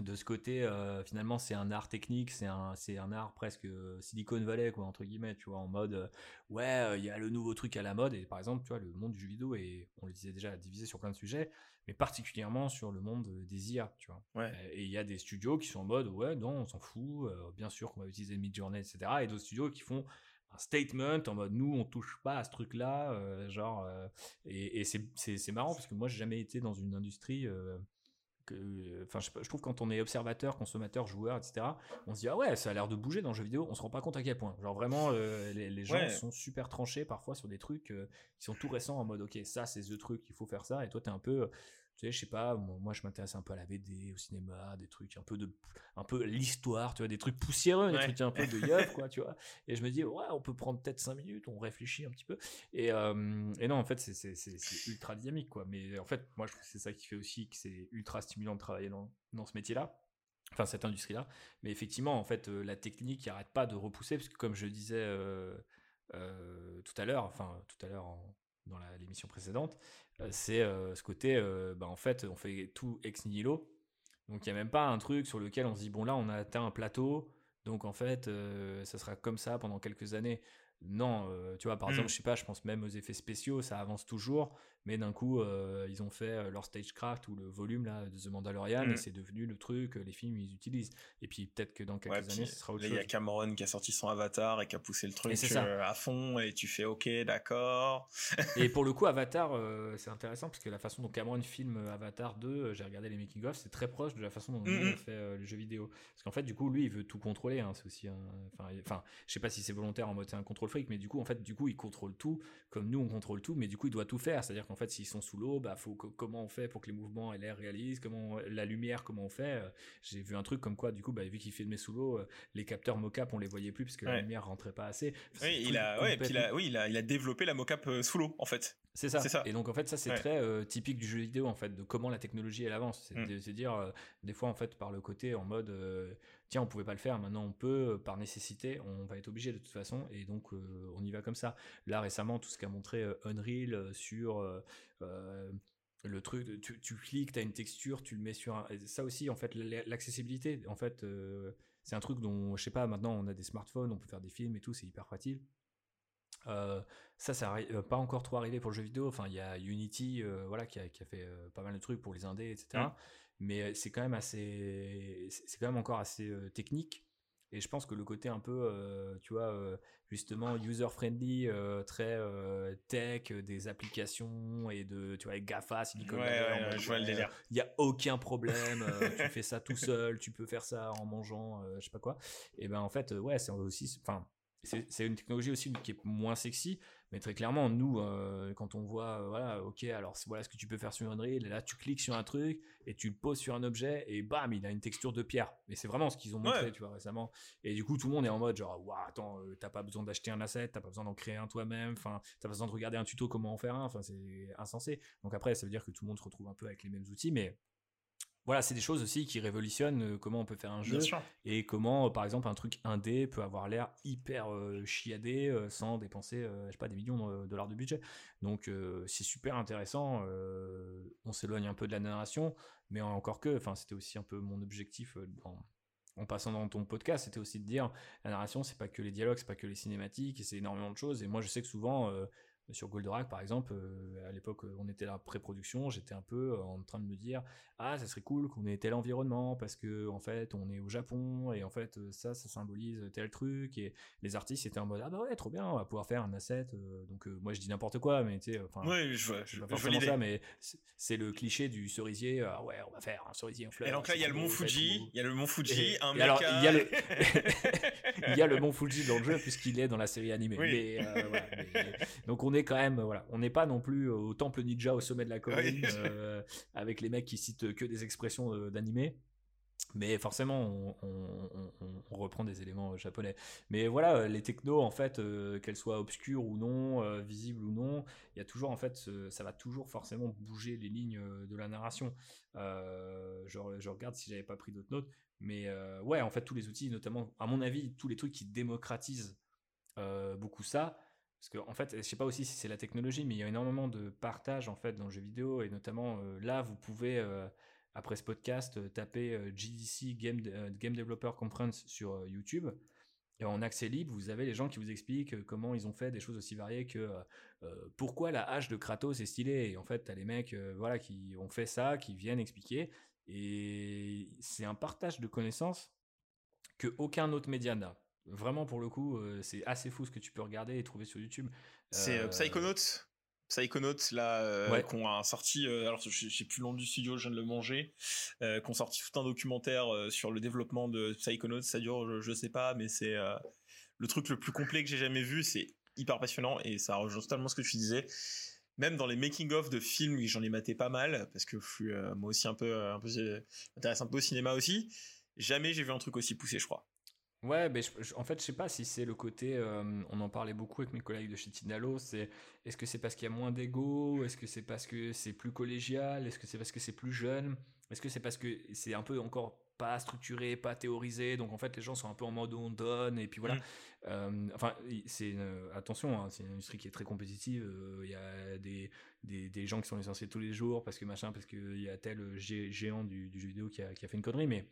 de ce côté, euh, finalement, c'est un art technique, c'est un, c'est un art presque euh, Silicon Valley, quoi, entre guillemets, tu vois, en mode, euh, ouais, il y a le nouveau truc à la mode, et par exemple, tu vois, le monde du jeu vidéo est, on le disait déjà, divisé sur plein de sujets, mais particulièrement sur le monde des IA, tu vois. Et il y a des studios qui sont en mode, ouais, non, on s'en fout, bien sûr qu'on va utiliser Midjourney, etc., et d'autres studios qui font, un statement en mode nous on touche pas à ce truc là euh, genre euh, et, et c'est marrant parce que moi j'ai jamais été dans une industrie euh, enfin je, je, trouve quand on est observateur consommateur joueur etc on se dit ah ouais ça a l'air de bouger dans le jeu vidéo on se rend pas compte à quel point. Genre vraiment les, les, gens sont super tranchés parfois sur des trucs qui sont tout récents en mode ok ça c'est ce truc il faut faire ça et toi t'es un peu tu sais, je sais pas, moi, je m'intéresse un peu à la BD, au cinéma, des trucs un peu de, un peu l'histoire, tu vois, des trucs poussiéreux, des trucs un peu de yeuve, quoi, tu vois. Et je me dis, ouais, on peut prendre peut-être 5 minutes, on réfléchit un petit peu. Et, euh, et non, en fait, c'est ultra dynamique, quoi. Mais en fait, moi, je trouve que c'est ça qui fait aussi que c'est ultra stimulant de travailler dans, dans ce métier-là. Enfin, cette industrie-là. Mais effectivement, en fait, euh, la technique, qui arrête pas de repousser, parce que comme je disais euh, tout à l'heure, enfin, tout à l'heure dans l'émission précédente, c'est euh, ce côté, euh, bah, en fait, on fait tout ex nihilo. Donc il n'y a même pas un truc sur lequel on se dit, bon là, on a atteint un plateau, donc en fait, ça sera comme ça pendant quelques années. Non, tu vois, par mmh. exemple, je sais pas, je pense même aux effets spéciaux, ça avance toujours mais d'un coup euh, ils ont fait euh, leur stagecraft ou le volume là de The Mandalorian et mm. c'est devenu le truc les films ils utilisent. Et puis peut-être que dans quelques années ce sera autre là, il y a Cameron qui a sorti son Avatar et qui a poussé le truc euh, à fond et tu fais ok d'accord. Et pour le coup Avatar c'est intéressant parce que la façon dont Cameron filme Avatar 2 j'ai regardé les making of c'est très proche de la façon dont il a fait le jeu vidéo. Parce qu'en fait du coup lui il veut tout contrôler hein, c'est aussi enfin enfin je sais pas si c'est volontaire en mode c'est un contrôle fric mais du coup en fait du coup il contrôle tout comme nous on contrôle tout mais du coup il doit tout faire. C'est à dire qu'en fait, s'ils sont sous l'eau, bah, faut comment on fait pour que les mouvements aient l'air réalistes, comment la lumière, comment on fait. Euh, j'ai vu un truc comme quoi, du coup, bah, vu qu'il filmait sous l'eau, euh, les capteurs mocap, on les voyait plus parce que la lumière rentrait pas assez. Oui, il a, ouais, puis il a, oui, il a, il a développé la mocap euh, sous l'eau, en fait. C'est ça. ça. Et donc en fait ça c'est très typique du jeu vidéo en fait de comment la technologie elle avance. C'est mm. dire des fois en fait par le côté en mode tiens on pouvait pas le faire maintenant on peut par nécessité on va être obligé de toute façon et donc on y va comme ça. Là récemment tout ce qu'a montré Unreal sur euh, le truc, tu, cliques, tu as une texture, tu le mets sur un... Ça aussi, en fait, l'accessibilité, en fait, euh, c'est un truc dont, je sais pas, maintenant on a des smartphones, on peut faire des films et tout, c'est hyper facile. ça, ça n'arrive pas encore trop arrivé pour le jeu vidéo. Enfin, il y a Unity, voilà, qui a, fait pas mal de trucs pour les indés, etc. Mais c'est quand même assez, c'est quand même encore assez technique. Et je pense que le côté un peu, tu vois, justement user-friendly, très tech, des applications et de, tu vois, avec GAFA, Silicon ouais, je vois le délire. Il n'y a aucun problème, tu fais ça tout seul, tu peux faire ça en mangeant, je sais pas quoi. Et ben en fait, ouais, c'est aussi, enfin, c'est une technologie aussi qui est moins sexy, mais très clairement, nous, euh, quand on voit, euh, voilà, ok, alors voilà ce que tu peux faire sur Unreal, et là tu cliques sur un truc et tu le poses sur un objet et bam, il a une texture de pierre. Mais c'est vraiment ce qu'ils ont montré, tu vois, récemment. Et du coup, tout le monde est en mode genre, waouh, attends, euh, t'as pas besoin d'acheter un asset, t'as pas besoin d'en créer un toi-même, enfin, t'as pas besoin de regarder un tuto comment en faire un, enfin, c'est insensé. Donc après, ça veut dire que tout le monde se retrouve un peu avec les mêmes outils, mais voilà, c'est des choses aussi qui révolutionnent euh, comment on peut faire un jeu et comment, euh, par exemple, un truc indé peut avoir l'air hyper euh, chiadé sans dépenser, je sais pas, des millions de dollars de budget. Donc, c'est super intéressant. on s'éloigne un peu de la narration, mais encore que, enfin, c'était aussi un peu mon objectif en passant dans ton podcast, c'était aussi de dire la narration, c'est pas que les dialogues, c'est pas que les cinématiques, c'est énormément de choses. Et moi, je sais que souvent, sur Goldorak par exemple, à l'époque on était la pré-production, j'étais un peu en train de me dire ah ça serait cool qu'on ait tel environnement parce que en fait on est au Japon et en fait ça ça symbolise tel truc et les artistes étaient en mode ah bah ouais trop bien on va pouvoir faire un asset donc moi je dis n'importe quoi mais tu sais enfin oui je vois je, pas forcément ça mais c'est le cliché du cerisier ah ouais on va faire un cerisier en fleurs et donc là il y a le mont Fuji il y a le mont Fuji un alors il y a le il y a le mont Fuji dans le jeu puisqu'il est dans la série animée. Mais, donc on est quand même voilà on n'est pas non plus au temple ninja au sommet de la colline avec les mecs qui citent que des expressions euh, d'animé. Mais forcément, on, reprend des éléments euh, japonais. Mais voilà, euh, les technos, en fait, qu'elles soient obscures ou non, visibles ou non, il y a toujours, en fait, ça va toujours forcément bouger les lignes de la narration. je, je, regarde si j'avais pas pris d'autres notes. Mais ouais, en fait, tous les outils, notamment, à mon avis, tous les trucs qui démocratisent beaucoup ça, parce que en fait, je sais pas aussi si c'est la technologie, mais il y a énormément de partage en fait dans le jeu vidéo et notamment là, vous pouvez après ce podcast, euh, tapez euh, GDC Game, euh, Developer Conference sur YouTube. Et en accès libre, vous avez les gens qui vous expliquent comment ils ont fait des choses aussi variées que pourquoi la hache de Kratos est stylée. Et en fait, tu as les mecs voilà, qui ont fait ça, qui viennent expliquer. Et c'est un partage de connaissances que aucun autre média n'a. Vraiment, pour le coup, c'est assez fou ce que tu peux regarder et trouver sur YouTube. C'est Psychonauts. Psychonauts là euh, qu'on a sorti euh, alors je sais plus le nom du studio je viens de le manger euh, qu'on sorti tout un documentaire euh, sur le développement de Psychonauts. Ça dure je, sais pas mais c'est le truc le plus complet que j'ai jamais vu. C'est hyper passionnant et ça rejoint totalement ce que tu disais. Même dans les making of de films j'en ai maté pas mal parce que je suis moi aussi un peu un peu m'intéresse un peu au cinéma aussi. Jamais j'ai vu un truc aussi poussé je crois Ouais, mais en fait, je sais pas si c'est le côté. Euh, on en parlait beaucoup avec mes collègues de chez Tinalo. C'est est-ce que c'est parce qu'il y a moins d'ego Est-ce que c'est parce que c'est plus collégial Est-ce que c'est parce que c'est plus jeune Est-ce que c'est parce que c'est un peu encore pas structuré, pas théorisé Donc en fait, les gens sont un peu en mode on donne et puis voilà. Mm. Euh, enfin, c'est attention, hein, c'est une industrie qui est très compétitive. Euh, il y a des, des, des, gens qui sont licenciés tous les jours parce que machin, parce qu'il y a tel géant du, du jeu vidéo qui a, qui a, fait une connerie, mais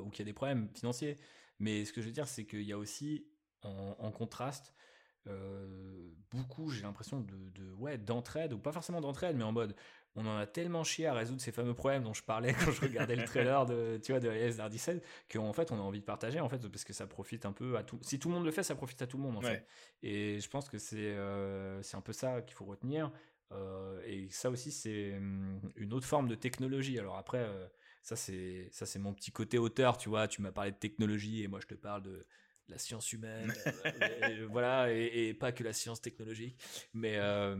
ou qui a des problèmes financiers. Mais ce que je veux dire, c'est qu'il y a aussi, en, contraste, euh, beaucoup, j'ai l'impression, de, ouais, d'entraide, ou pas forcément d'entraide, mais en mode, on en a tellement chié à résoudre ces fameux problèmes dont je parlais quand je regardais le trailer de, tu vois, de LS 17, qu'en fait, on a envie de partager, en fait, parce que ça profite un peu à tout. Si tout le monde le fait, ça profite à tout le monde, en fait. Et je pense que c'est, euh, c'est un peu ça qu'il faut retenir. Euh, et ça aussi, c'est hum, une autre forme de technologie. Alors après, ça, c'est ça c'est mon petit côté auteur, tu vois. Tu m'as parlé de technologie et moi, je te parle de la science humaine, euh, voilà, et, pas que la science technologique. Mais, euh,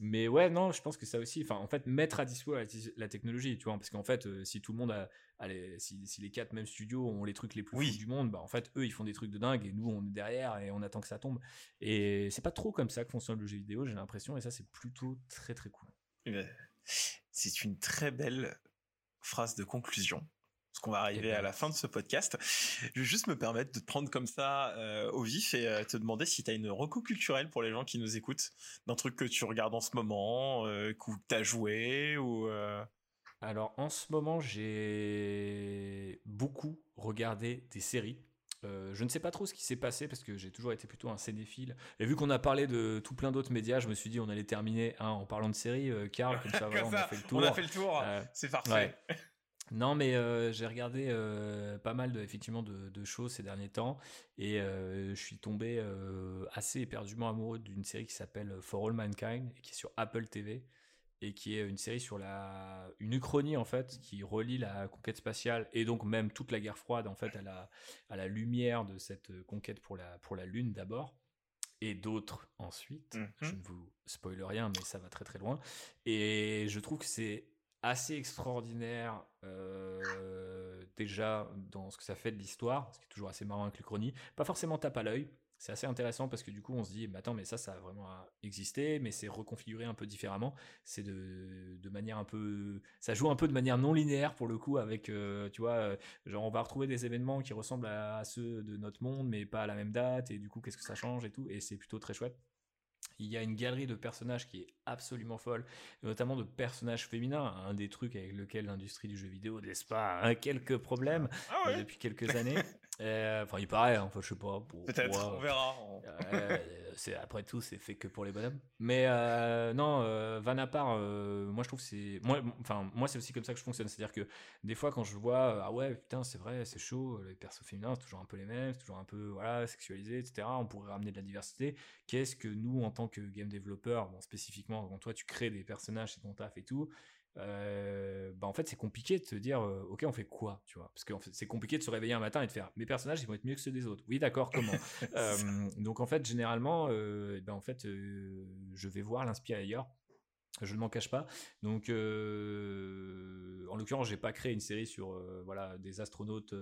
mais ouais, non, je pense que ça aussi, enfin, en fait, mettre à dispo la, technologie, tu vois, parce qu'en fait, euh, si tout le monde a, allez, si, les quatre mêmes studios ont les trucs les plus fous du monde, bah, en fait, eux, ils font des trucs de dingue et nous, on est derrière et on attend que ça tombe. Et c'est pas trop comme ça que fonctionne le jeu vidéo, j'ai l'impression, et ça, c'est plutôt très, très cool. C'est une très belle phrase de conclusion parce qu'on va arriver eh à ben. la fin de ce podcast. Je vais juste me permettre de te prendre comme ça euh, au vif et euh, te demander si tu as une reco culturelle pour les gens qui nous écoutent, d'un truc que tu regardes en ce moment, euh, que tu as joué ou... Alors en ce moment, j'ai beaucoup regardé des séries. Euh, je ne sais pas trop ce qui s'est passé parce que j'ai toujours été plutôt un cinéphile. Et vu qu'on a parlé de tout plein d'autres médias, je me suis dit on allait terminer hein, en parlant de séries. Euh, Karl, comme ça, on a fait le tour. On a fait le tour, euh, c'est parfait. Non, mais j'ai regardé pas mal de, effectivement de, choses ces derniers temps et je suis tombé assez éperdument amoureux d'une série qui s'appelle For All Mankind et qui est sur Apple TV et qui est une série sur la une uchronie en fait qui relie la conquête spatiale et donc même toute la guerre froide en fait à la à la lumière de cette conquête pour la pour la lune d'abord et d'autres ensuite. Mhm. Je ne vous spoile rien, mais ça va très très loin. Et je trouve que c'est assez extraordinaire euh, déjà dans ce que ça fait de l'histoire, ce qui est toujours assez marrant avec l'Uchronie. Pas forcément tape à l'œil, c'est assez intéressant parce que du coup on se dit mais attends mais ça ça a vraiment existé mais c'est reconfiguré un peu différemment. C'est de, de, manière un peu ça joue un peu de manière non linéaire pour le coup avec euh, tu vois euh, genre on va retrouver des événements qui ressemblent à, ceux de notre monde mais pas à la même date et du coup qu'est-ce que ça change et tout et c'est plutôt très chouette. Il y a une galerie de personnages qui est absolument folle, notamment de personnages féminins, un des trucs avec lequel l'industrie du jeu vidéo, n'est-ce pas, a quelques problèmes ah euh, depuis quelques années. Euh, enfin, il paraît, hein, je sais pas. Peut-être, on verra. c'est après tout, c'est fait que pour les bonhommes. Mais euh, non, euh, van à part, moi je trouve c'est, moi, enfin, moi c'est aussi comme ça que je fonctionne. C'est-à-dire que des fois quand je vois, ah ouais, putain, c'est vrai, c'est chaud, les persos féminins, c'est toujours un peu les mêmes, c'est toujours un peu, voilà, sexualisé, etc. On pourrait ramener de la diversité. Qu'est-ce que nous, en tant que game développeur, bon, spécifiquement, quand toi tu crées des personnages, c'est ton taf et tout, euh, bah en fait c'est compliqué de te dire euh, ok on fait quoi tu vois? Parce que fait, c'est compliqué de se réveiller un matin et de faire mes personnages ils vont être mieux que ceux des autres. Oui d'accord comment? Euh, donc en fait généralement ben en fait je vais voir l'inspirer ailleurs. Je ne m'en cache pas. Donc en l'occurrence j'ai pas créé une série sur voilà des astronautes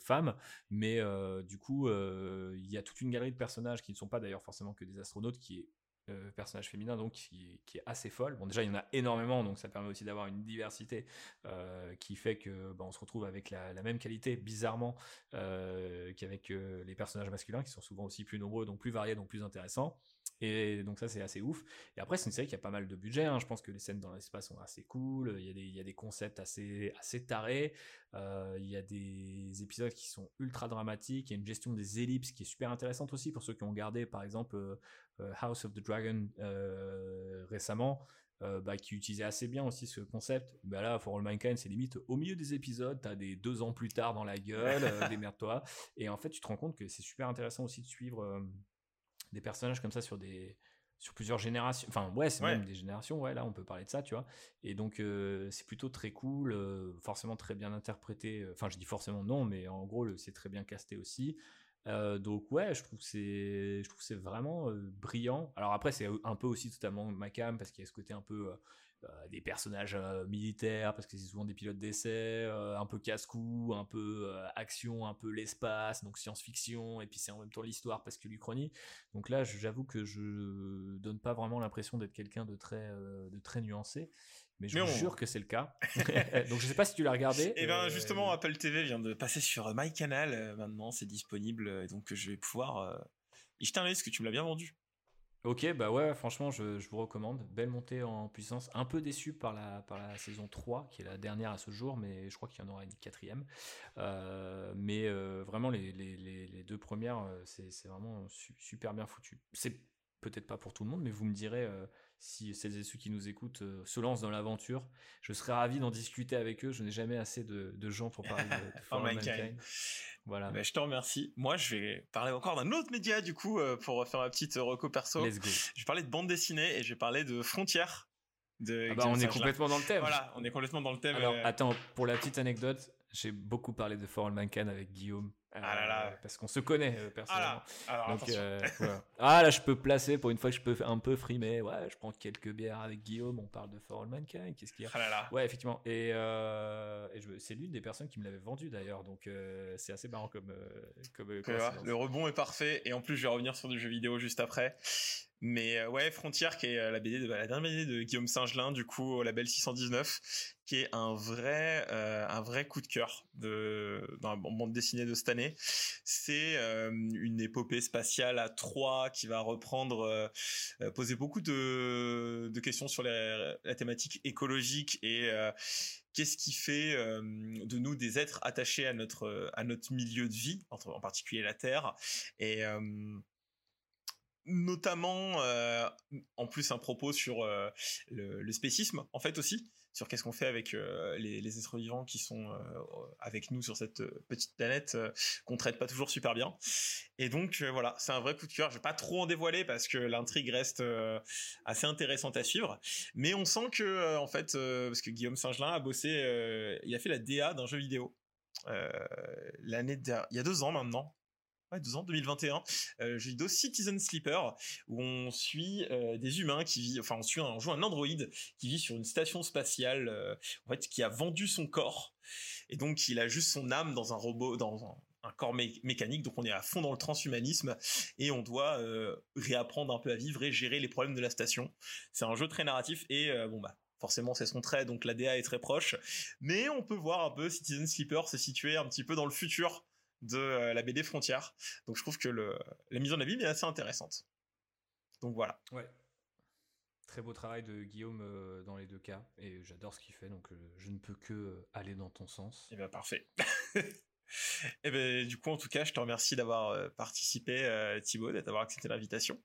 femmes mais du coup il y a toute une galerie de personnages qui ne sont pas d'ailleurs forcément que des astronautes qui est euh, personnage féminin donc qui, est assez folle. Bon déjà il y en a énormément donc ça permet aussi d'avoir une diversité euh, qui fait que bah, on se retrouve avec la, même qualité bizarrement euh, qu'avec les personnages masculins qui sont souvent aussi plus nombreux donc plus variés donc plus intéressants. Et donc ça c'est assez ouf. Et après c'est une série qui a pas mal de budget. Hein. Je pense que les scènes dans l'espace sont assez cool. Il y a des, il y a des concepts assez, assez tarés. Euh, il y a des épisodes qui sont ultra dramatiques. Il y a une gestion des ellipses qui est super intéressante aussi pour ceux qui ont regardé par exemple euh, euh, House of the Dragon récemment. bah, qui utilisait assez bien aussi ce concept. Bah là, For All Mankind, c'est limite au milieu des épisodes, t'as des deux ans plus tard dans la gueule, démerde-toi. Et en fait, tu te rends compte que c'est super intéressant aussi de suivre des personnages comme ça sur des sur plusieurs générations. Enfin ouais c'est même des générations. Ouais là on peut parler de ça tu vois. Et donc euh, c'est plutôt très cool euh, forcément très bien interprété euh, enfin je dis forcément non mais en gros c'est très bien casté aussi. Donc ouais je trouve c'est je trouve c'est vraiment brillant. Alors après c'est un peu aussi totalement ma cam parce qu'il y a ce côté un peu des personnages euh, militaires parce que c'est souvent des pilotes d'essai, euh, un peu casse-cou, un peu action, un peu l'espace, donc science-fiction, et puis c'est en même temps l'histoire parce que l'Uchronie. Donc là, j'avoue que je donne pas vraiment l'impression d'être quelqu'un de très, de très nuancé. Mais je suis jure que c'est le cas. donc je sais pas si tu l'as regardé. Et eh ben justement, Apple TV vient de passer sur MyCanal. maintenant, c'est disponible. Donc je vais pouvoir y jeter un œil que tu me l'as bien vendu. Ok, bah ouais, franchement, je, vous recommande. Belle montée en puissance. Un peu déçu par la, saison 3, qui est la dernière à ce jour, mais je crois qu'il y en aura une quatrième. Euh, mais euh, vraiment, les, les, deux premières, euh, c'est vraiment super bien foutu. Peut-être pas pour tout le monde, mais vous me direz si celles et ceux qui nous écoutent se lancent dans l'aventure. Je serais ravi d'en discuter avec eux. Je n'ai jamais assez de, gens pour parler de, de oh Mankind. Voilà. Bah, je te remercie. Moi, je vais parler encore d'un autre média, du coup, euh, pour faire ma petite reco perso. Let's go. Je vais parler de bande dessinée et je vais parler de frontières. De ah bah, on est complètement dans le thème. Voilà, on est complètement dans le thème. Alors, euh. attends, pour la petite anecdote, j'ai beaucoup parlé de For All Mankind avec Guillaume. Ah là là. Euh, parce qu'on se connaît euh, personnellement. Ah là. Euh, ah là, je peux placer pour une fois que je peux un peu frimer. Ouais, je prends quelques bières avec Guillaume. On parle de For All Mankind. Qu'est-ce qu'il y a ah là là. Ouais, effectivement. Et, et c'est l'une des personnes qui me l'avait vendu d'ailleurs. Donc c'est assez marrant comme. comme le rebond est parfait. Et en plus, je vais revenir sur du jeu vidéo juste après. Mais euh, ouais, Frontier, qui est euh, la BD de la dernière BD de Guillaume Singelin, du coup au label 619, qui est un vrai euh, un vrai coup de cœur de dans la bande dessinée de cette année. C'est une épopée spatiale à trois qui va reprendre poser beaucoup de de questions sur la thématique écologique et qu'est-ce qui fait de nous des êtres attachés à notre à notre milieu de vie, en, particulier la Terre et notamment euh, en plus un propos sur euh, le, spécisme en fait aussi sur qu'est-ce qu'on fait avec euh, les, êtres vivants qui sont avec nous sur cette petite planète qu'on traite pas toujours super bien. Et donc voilà c'est un vrai coup de cœur. Je vais pas trop en dévoiler parce que l'intrigue reste assez intéressante à suivre. Mais on sent que en fait parce que Guillaume Singelin a bossé il a fait la DA d'un jeu vidéo l'année il y a deux ans maintenant ouais, deux ans, 2021, euh, jeu Citizen Sleeper, où on suit euh, des humains qui vivent, enfin on suit, on joue un androïde qui vit sur une station spatiale, euh, en fait, qui a vendu son corps, et donc il a juste son âme dans un robot, dans un, corps mécanique, donc on est à fond dans le transhumanisme, et on doit euh, réapprendre un peu à vivre et gérer les problèmes de la station. C'est un jeu très narratif, et bon bah forcément c'est son trait donc la DA est très proche. Mais on peut voir un peu Citizen Sleeper se situer un petit peu dans le futur de euh, la BD Frontière. Donc je trouve que le, la mise en abîme est assez intéressante. Donc voilà. Ouais. Très beau travail de Guillaume euh, dans les deux cas et j'adore ce qu'il fait donc euh, je ne peux que aller dans ton sens. Et eh bien parfait. et eh ben du coup en tout cas je te remercie d'avoir participé Thibaut, d'avoir accepté l'invitation.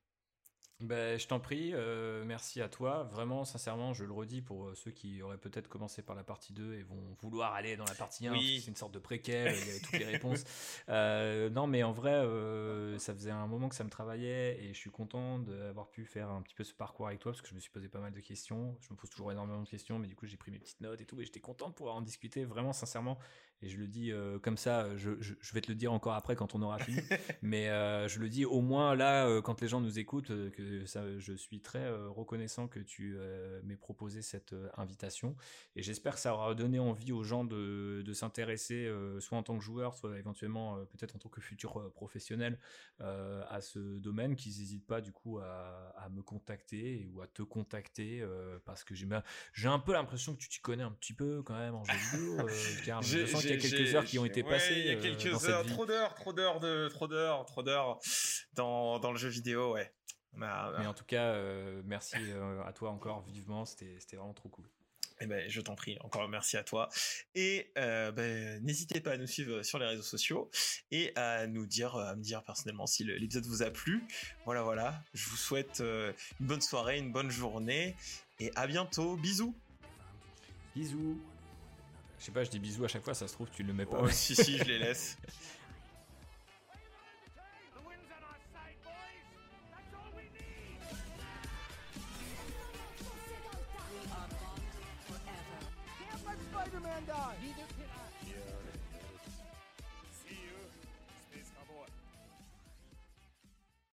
Ben, je t'en prie, euh, merci à toi. Vraiment, sincèrement, je le redis pour euh, ceux qui auraient peut-être commencé par la partie 2 et vont vouloir aller dans la partie 1, c'est une sorte de préquel, il y avait toutes les réponses. Euh, non, mais en vrai, ça faisait un moment que ça me travaillait et je suis content d'avoir pu faire un petit peu ce parcours avec toi parce que je me suis posé pas mal de questions. Je me pose toujours énormément de questions, mais du coup, j'ai pris mes petites notes et tout et j'étais content de pouvoir en discuter vraiment sincèrement et je le dis euh, comme ça, je, je, je, vais te le dire encore après quand on aura fini, mais euh, je le dis au moins là, euh, quand les gens nous écoutent, que ça, je suis très reconnaissant que tu m'aies proposé cette invitation, et j'espère que ça aura donné envie aux gens de, de s'intéresser, soit en tant que joueur, soit éventuellement peut-être en tant que futur professionnel, à ce domaine, qu'ils n'hésitent pas du coup à, à, me contacter ou à te contacter, parce que j'ai un peu l'impression que tu t'y connais un petit peu quand même en jeu vidéo, y a quelques heures qui ont été passées. Il y a euh, quelques heures, trop d'heures, trop d'heures de, trop d'heures, trop d'heures dans, dans le jeu vidéo, ouais. Bah, Mais en tout cas, euh, merci euh, à toi encore vivement, c'était, c'était vraiment trop cool. Eh ben, je t'en prie, encore merci à toi. Et ben, n'hésitez pas à nous suivre sur les réseaux sociaux et à nous dire, à me dire personnellement si l'épisode vous a plu. Voilà, voilà. Je vous souhaite une bonne soirée, une bonne journée et à bientôt. Bisous. Bisous. Je sais pas, je dis bisous à chaque fois, ça se trouve, tu le mets pas. Oh, si, si, je les laisse.